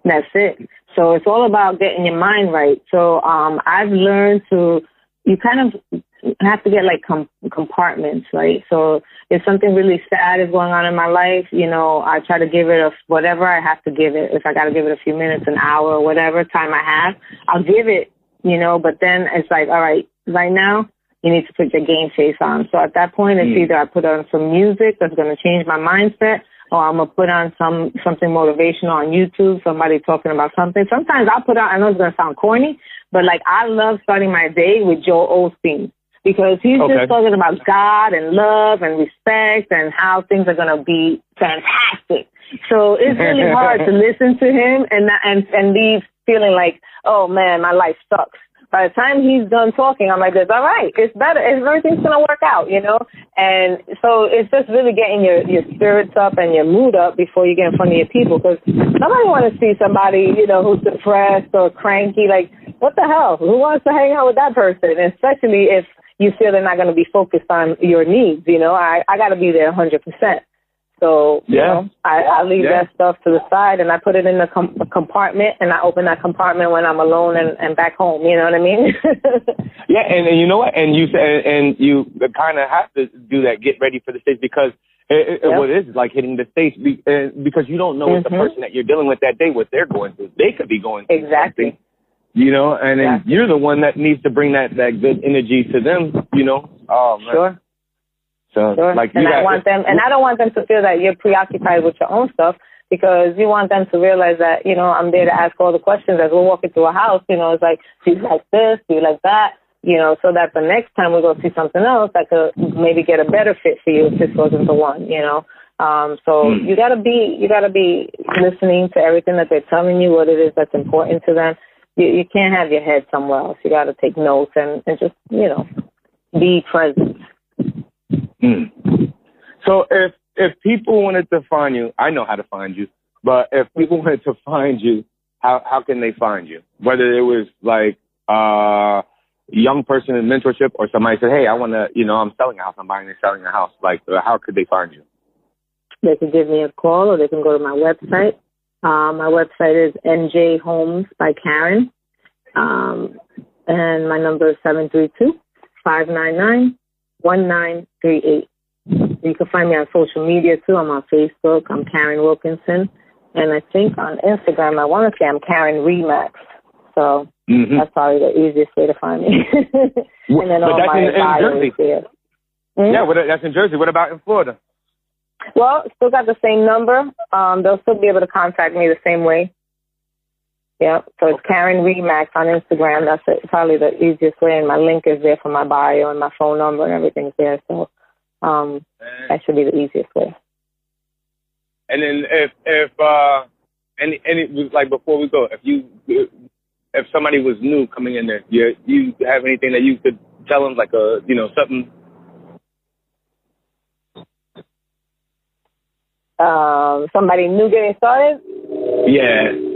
That's it. So it's all about getting your mind right. So um, I've learned to you kind of have to get like com- compartments, right? So if something really sad is going on in my life, you know, I try to give it a whatever I have to give it. If I got to give it a few minutes, an hour, whatever time I have, I'll give it, you know. But then it's like, all right, right now you need to put your game face on. So at that point, it's mm. either I put on some music that's going to change my mindset, or I'm gonna put on some something motivational on YouTube. Somebody talking about something. Sometimes I'll put on. I know it's gonna sound corny, but like I love starting my day with Joel Osteen because he's okay. just talking about God and love and respect and how things are going to be fantastic. So it's really hard to listen to him and and and leave feeling like, oh man, my life sucks. By the time he's done talking, I'm like, this all right. It's better. Everything's gonna work out, you know. And so it's just really getting your your spirits up and your mood up before you get in front of your people, because nobody want to see somebody, you know, who's depressed or cranky. Like, what the hell? Who wants to hang out with that person? Especially if you feel they're not going to be focused on your needs. You know, I, I got to be there 100%. So, you yeah. know, I, I leave yeah. that stuff to the side and I put it in the com- a compartment and I open that compartment when I'm alone and, and back home. You know what I mean? yeah. And, and you know what? And you said, and you kind of have to do that, get ready for the stage because it, yep. what it is is like hitting the stage because you don't know mm-hmm. what the mm-hmm. person that you're dealing with that day, what they're going through. They could be going through exactly. Something you know, and then you're the one that needs to bring that that good energy to them, you know. Oh, man. Sure. So sure. like, and I want them, and I don't want them to feel that you're preoccupied with your own stuff because you want them to realize that you know I'm there to ask all the questions as we're walking through a house. You know, it's like, do you like this? Do you like that? You know, so that the next time we go see something else, that could maybe get a better fit for you if this goes into one. You know. Um, so mm. you gotta be you gotta be listening to everything that they're telling you, what it is that's important to them, you, you can't have your head somewhere else. You got to take notes and, and just, you know, be present. Mm. So if if people wanted to find you, I know how to find you, but if people wanted to find you, how how can they find you? Whether it was like uh young person in mentorship or somebody said, Hey, I wanna you know, I'm selling a house, I'm buying and selling a house, like uh, how could they find you? They can give me a call or they can go to my website. Um, my website is NJ Homes by Karen. Um, and my number is 732 599 1938. You can find me on social media too. I'm on Facebook. I'm Karen Wilkinson. And I think on Instagram, I want to say I'm Karen Remax. So mm-hmm. that's probably the easiest way to find me. and then but all that's my in, in Jersey. there. Mm-hmm. Yeah, well, that's in Jersey. What about in Florida? Well, still got the same number. Um, they'll still be able to contact me the same way. Yeah, so it's Karen Remax on Instagram. That's it, probably the easiest way, and my link is there for my bio and my phone number and everything's there. So um, that should be the easiest way. And then if if uh, any any like before we go, if you if somebody was new coming in there, you you have anything that you could tell them like a you know something um, somebody new getting started? Yeah.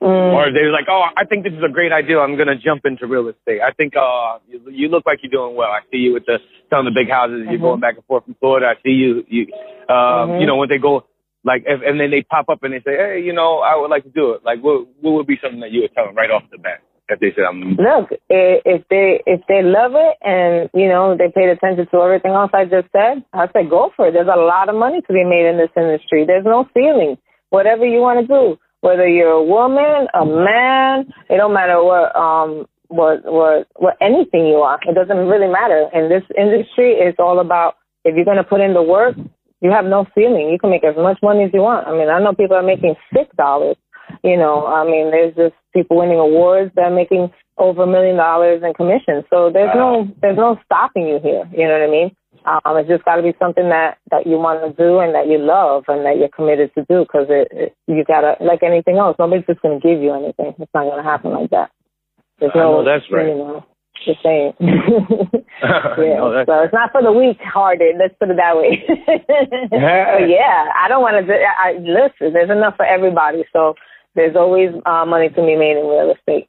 Mm. Or they're like, oh, I think this is a great idea. I'm gonna jump into real estate. I think uh, you, you look like you're doing well. I see you with the selling the big houses. You're mm-hmm. going back and forth from Florida. I see you. You, um, mm-hmm. you know, when they go like, if, and then they pop up and they say, hey, you know, I would like to do it. Like, what what would be something that you would tell them right off the bat? If they said, "I'm look," if they if they love it and you know they paid attention to everything else I just said, I said go for it. There's a lot of money to be made in this industry. There's no ceiling. Whatever you want to do, whether you're a woman, a man, it don't matter what um what what what anything you are. It doesn't really matter. In this industry, it's all about if you're going to put in the work. You have no ceiling. You can make as much money as you want. I mean, I know people are making six dollars you know, I mean, there's just people winning awards that are making over a million dollars in commissions. So there's no there's no stopping you here. You know what I mean? Um, it's just got to be something that that you want to do and that you love and that you're committed to do because it, it you gotta like anything else. Nobody's just gonna give you anything. It's not gonna happen like that. There's no, that's right. You know, just saying. yeah. no, so it's not for the weak-hearted. Let's put it that way. yeah. yeah, I don't want to. I, listen, there's enough for everybody. So there's always uh, money to be made in real estate.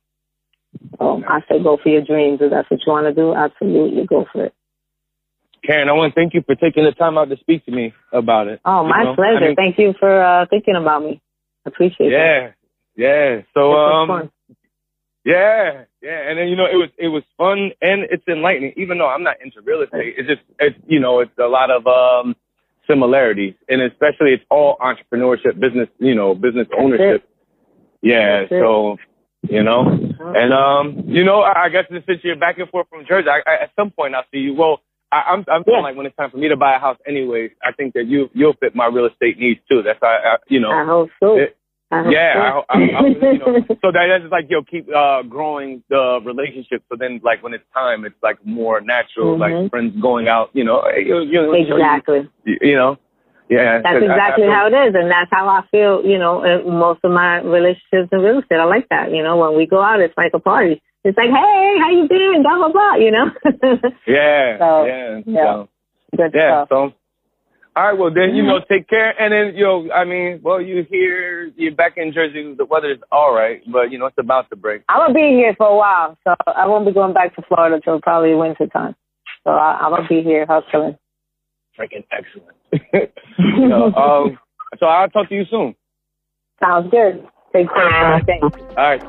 So I say go for your dreams. If that's what you want to do, absolutely go for it. Karen, I want to thank you for taking the time out to speak to me about it. Oh, my know? pleasure. I mean, thank you for uh, thinking about me. I appreciate yeah, that. Yeah, yeah. So, um, yeah, yeah. And then, you know, it was, it was fun and it's enlightening, even though I'm not into real estate. It's just, it's, you know, it's a lot of, um, similarities and especially it's all entrepreneurship, business, you know, business ownership. Yeah, so you know, and um, you know, I, I guess since you're back and forth from Jersey, I, I, at some point I'll see you. Well, I, I'm I'm feeling like when it's time for me to buy a house, anyways, I think that you you'll fit my real estate needs too. That's why I, you know. I hope so. It, I yeah, so. I, I, I, you know, so that, that's just like you'll keep uh growing the relationship. So then, like when it's time, it's like more natural, mm-hmm. like friends going out. You know, you, you know exactly. You, you know, yeah, that's exactly I, I how it is, and that's how I feel. You know, most of my relationships in real estate, I like that. You know, when we go out, it's like a party. It's like, hey, how you doing? Blah blah blah. You know. yeah. So, yeah. Yeah. So, yeah. So. All right, well then you know take care, and then you know I mean, well you here, you're back in Jersey. The weather's all right, but you know it's about to break. I'm gonna be here for a while, so I won't be going back to Florida till probably winter time. So I, I'm gonna be here hustling. Freaking excellent. know, um, so I'll talk to you soon. Sounds good. Take care. Thanks. All right.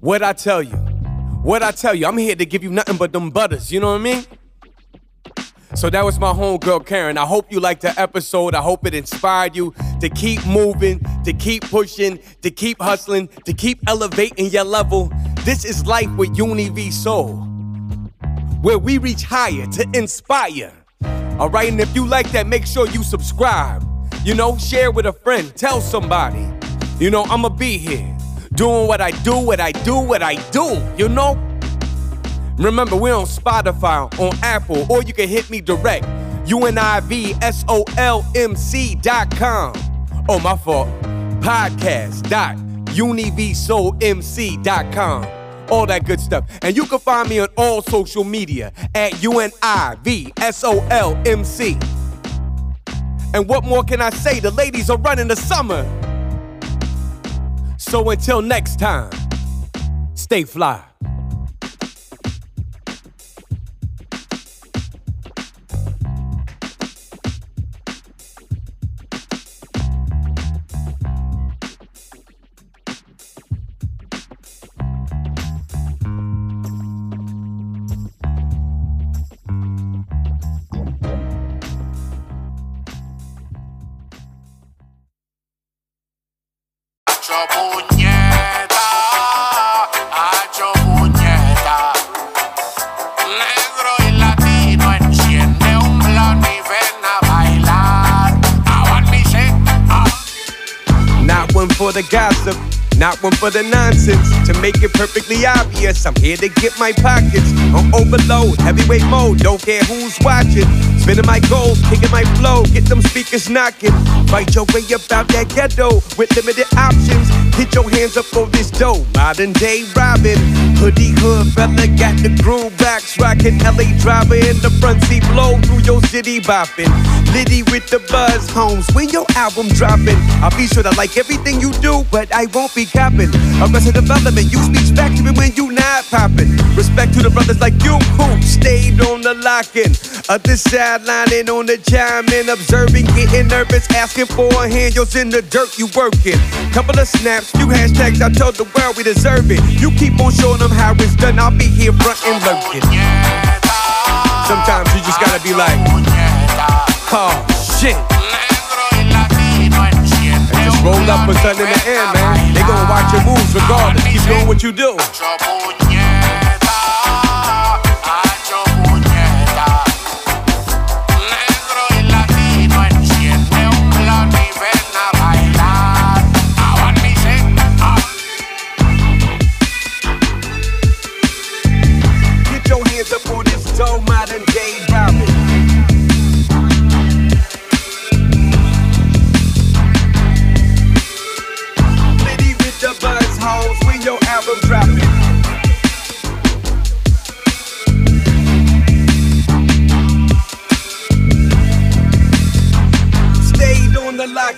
What I tell you? What I tell you? I'm here to give you nothing but them butters. You know what I mean? So that was my homegirl Karen. I hope you liked the episode. I hope it inspired you to keep moving, to keep pushing, to keep hustling, to keep elevating your level. This is life with Uni V Soul where we reach higher to inspire. All right, and if you like that, make sure you subscribe. You know, share with a friend, tell somebody. You know, I'ma be here doing what I do, what I do, what I do, you know? Remember, we're on Spotify, on Apple, or you can hit me direct. UNIVSOLMC.com. Oh, my fault. podcast.univsoulmc.com. All that good stuff. And you can find me on all social media at UNIVSOLMC. And what more can I say? The ladies are running the summer. So until next time, stay fly. For the gossip, not one for the nonsense. To make it perfectly obvious, I'm here to get my pockets on overload, heavyweight mode. Don't care who's watching. Spinning my goals, kicking my flow, get them speakers knocking. Fight your way about that ghetto with limited options. Hit your hands up for this dough. Modern day Robin, hoodie hood fella got the groove backs rocking. LA driver in the front seat, blow through your city bopping. Liddy with the buzz, homes. When your album dropping, I'll be sure to like everything you do, but I won't be copping. Arrested development, you speech back to me when you not popping. Respect to the brothers like you who stayed on the locking. Other sidelining on the chime in, observing, getting nervous, asking for a hand. Yours in the dirt, you working. Couple of snaps, few hashtags, I told the world we deserve it. You keep on showing them how it's done, I'll be here front and lurking. Sometimes you just gotta be like, oh shit. And just up with something in the air, man. They gonna watch your moves regardless. Keep doing what you do.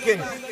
Locking.